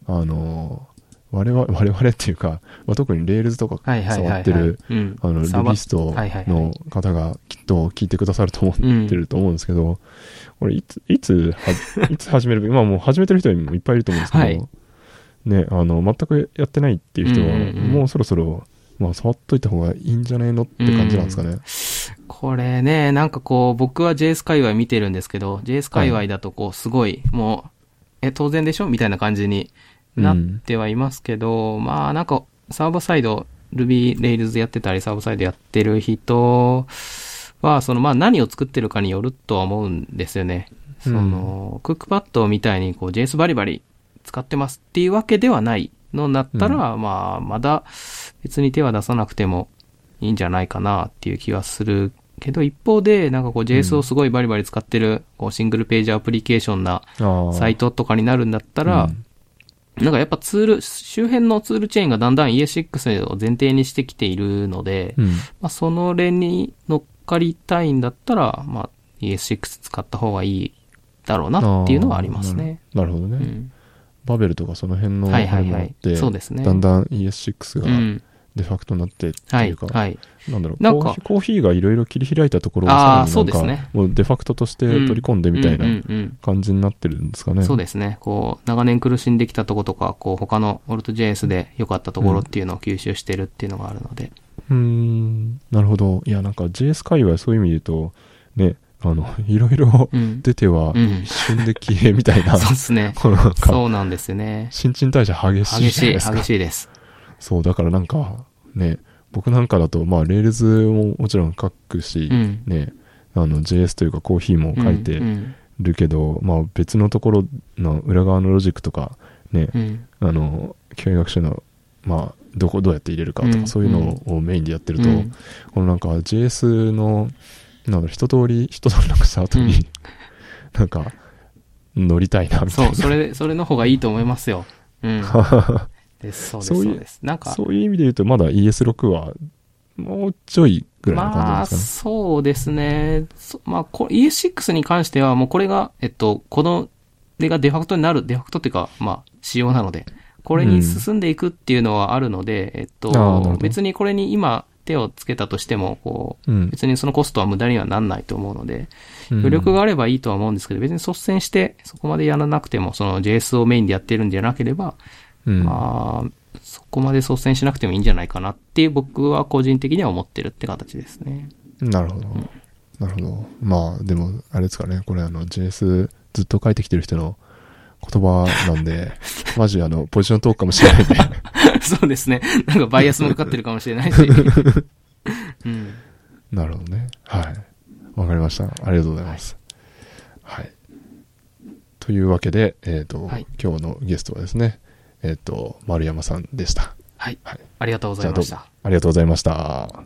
あの、我々、我々っていうか、まあ、特に Rails とかはいはいはい、はい。触ってる、うん。あの、サーバー Rubyist はいはいはいの方がきっと聞いてくださると思ってると思うんですけど、これいつ、いつは、いつ始める今もう始めてる人もいっぱいいると思うんですけど、はいね、あの、全くやってないっていう人は、うんうんうんもうそろそろ、まあ、触っといた方がいいんじゃないのって感じなんですかね。これね、なんかこう、僕は JS 界隈見てるんですけど、JS 界隈だとこう、すごい、もう、え、当然でしょ？みたいな感じになってはいますけど、まあなんか、サーバーサイド、Ruby Rails やってたり、サーバーサイドやってる人は、そのまあ何を作ってるかによるとは思うんですよね。その、クックパッドみたいにこう JS バリバリ使ってますっていうわけではないのだったら、まあ、まだ別に手は出さなくてもいいんじゃないかなっていう気はするけど、一方で、なんかこう JS をすごいバリバリ使ってる、こうシングルページアプリケーションなああサイトとかになるんだったら、うんなんかやっぱツール、周辺のツールチェーンがだんだん ES6 を前提にしてきているので、うん。まあ、その連に乗っかりたいんだったら、まあ、ES6 使った方がいいだろうなっていうのはありますね。なるほどね。うん。バベルとかその辺のあはいれはいはいもあって、そうですねだんだん ES6 がうん。デファクトになってってはいいうか、はい。なんだろうなんかコーヒー、がいろいろ切り開いたところをさらにねもうデファクトとして取り込んでみたいうんなうんうん感じになってるんですかね。そうですね。こう、長年苦しんできたとことか、こう、他の Alt.js で良かったところっていうのを吸収してるっていうのがあるので。うーん、なるほど。いや、なんか JS 界隈そういう意味で言うと、ね、あの、いろいろうん。出てはうん一瞬で消えみたいな、そうですね。このなんか、そうなんですよね。新陳代謝激しい激しい。激しいです。そう、だからなんか、ね、僕なんかだと、まあ、 Rails ももちろん書くし、うん。ね、あの、JS というかコーヒーも書いてうん。るけど、まあ、別のところの裏側のロジックとか、ね、うん。あの、教育学習の、まあ、どこ、どうやって入れるかとか、うんそういうのをメインでやってると、うんこのなんか JS の、なんだ一通り、一通りなんかした後に、うん なんか、乗りたいな、みたそ、いうな。それ、それの方がいいと思いますよ。うん。です、そうです、そうです。なんか、そういう意味で言うと、まだ ES6 は、もうちょいぐらいの感じですかね。そうですね。そまあ、こ ES6 に関しては、もうこれが、えっと、この、れがデファクトになる、デファクトっていうか、まあ、仕様なので、これに進んでいくっていうのはあるので、えっあーなるほと、ど別にこれに今手をつけたとしても、こう、うん。別にそのコストは無駄にはなんないと思うので、うん余力があればいいとは思うんですけど、別に率先してそこまでやらなくても、その JS をメインでやってるんじゃなければ、うん、まあ、そこまで率先しなくてもいいんじゃないかなっていう僕は個人的には思ってるって形ですね。なるほど。うん、なるほど。まあ、でも、あれですかね、これあの JS ずっと書いてきてる人の言葉なんで、マジあの、ポジショントークかもしれないんで。そうですね。なんかバイアスもかかってるかもしれないし。うん、なるほどね。はい。わかりました。ありがとうございます。はい。というわけで、えっ、ー、と、はい、今日のゲストはですね、えっ、ー、と、丸山さんでした。はい。はい、ありがとうございました。ありがとうございました。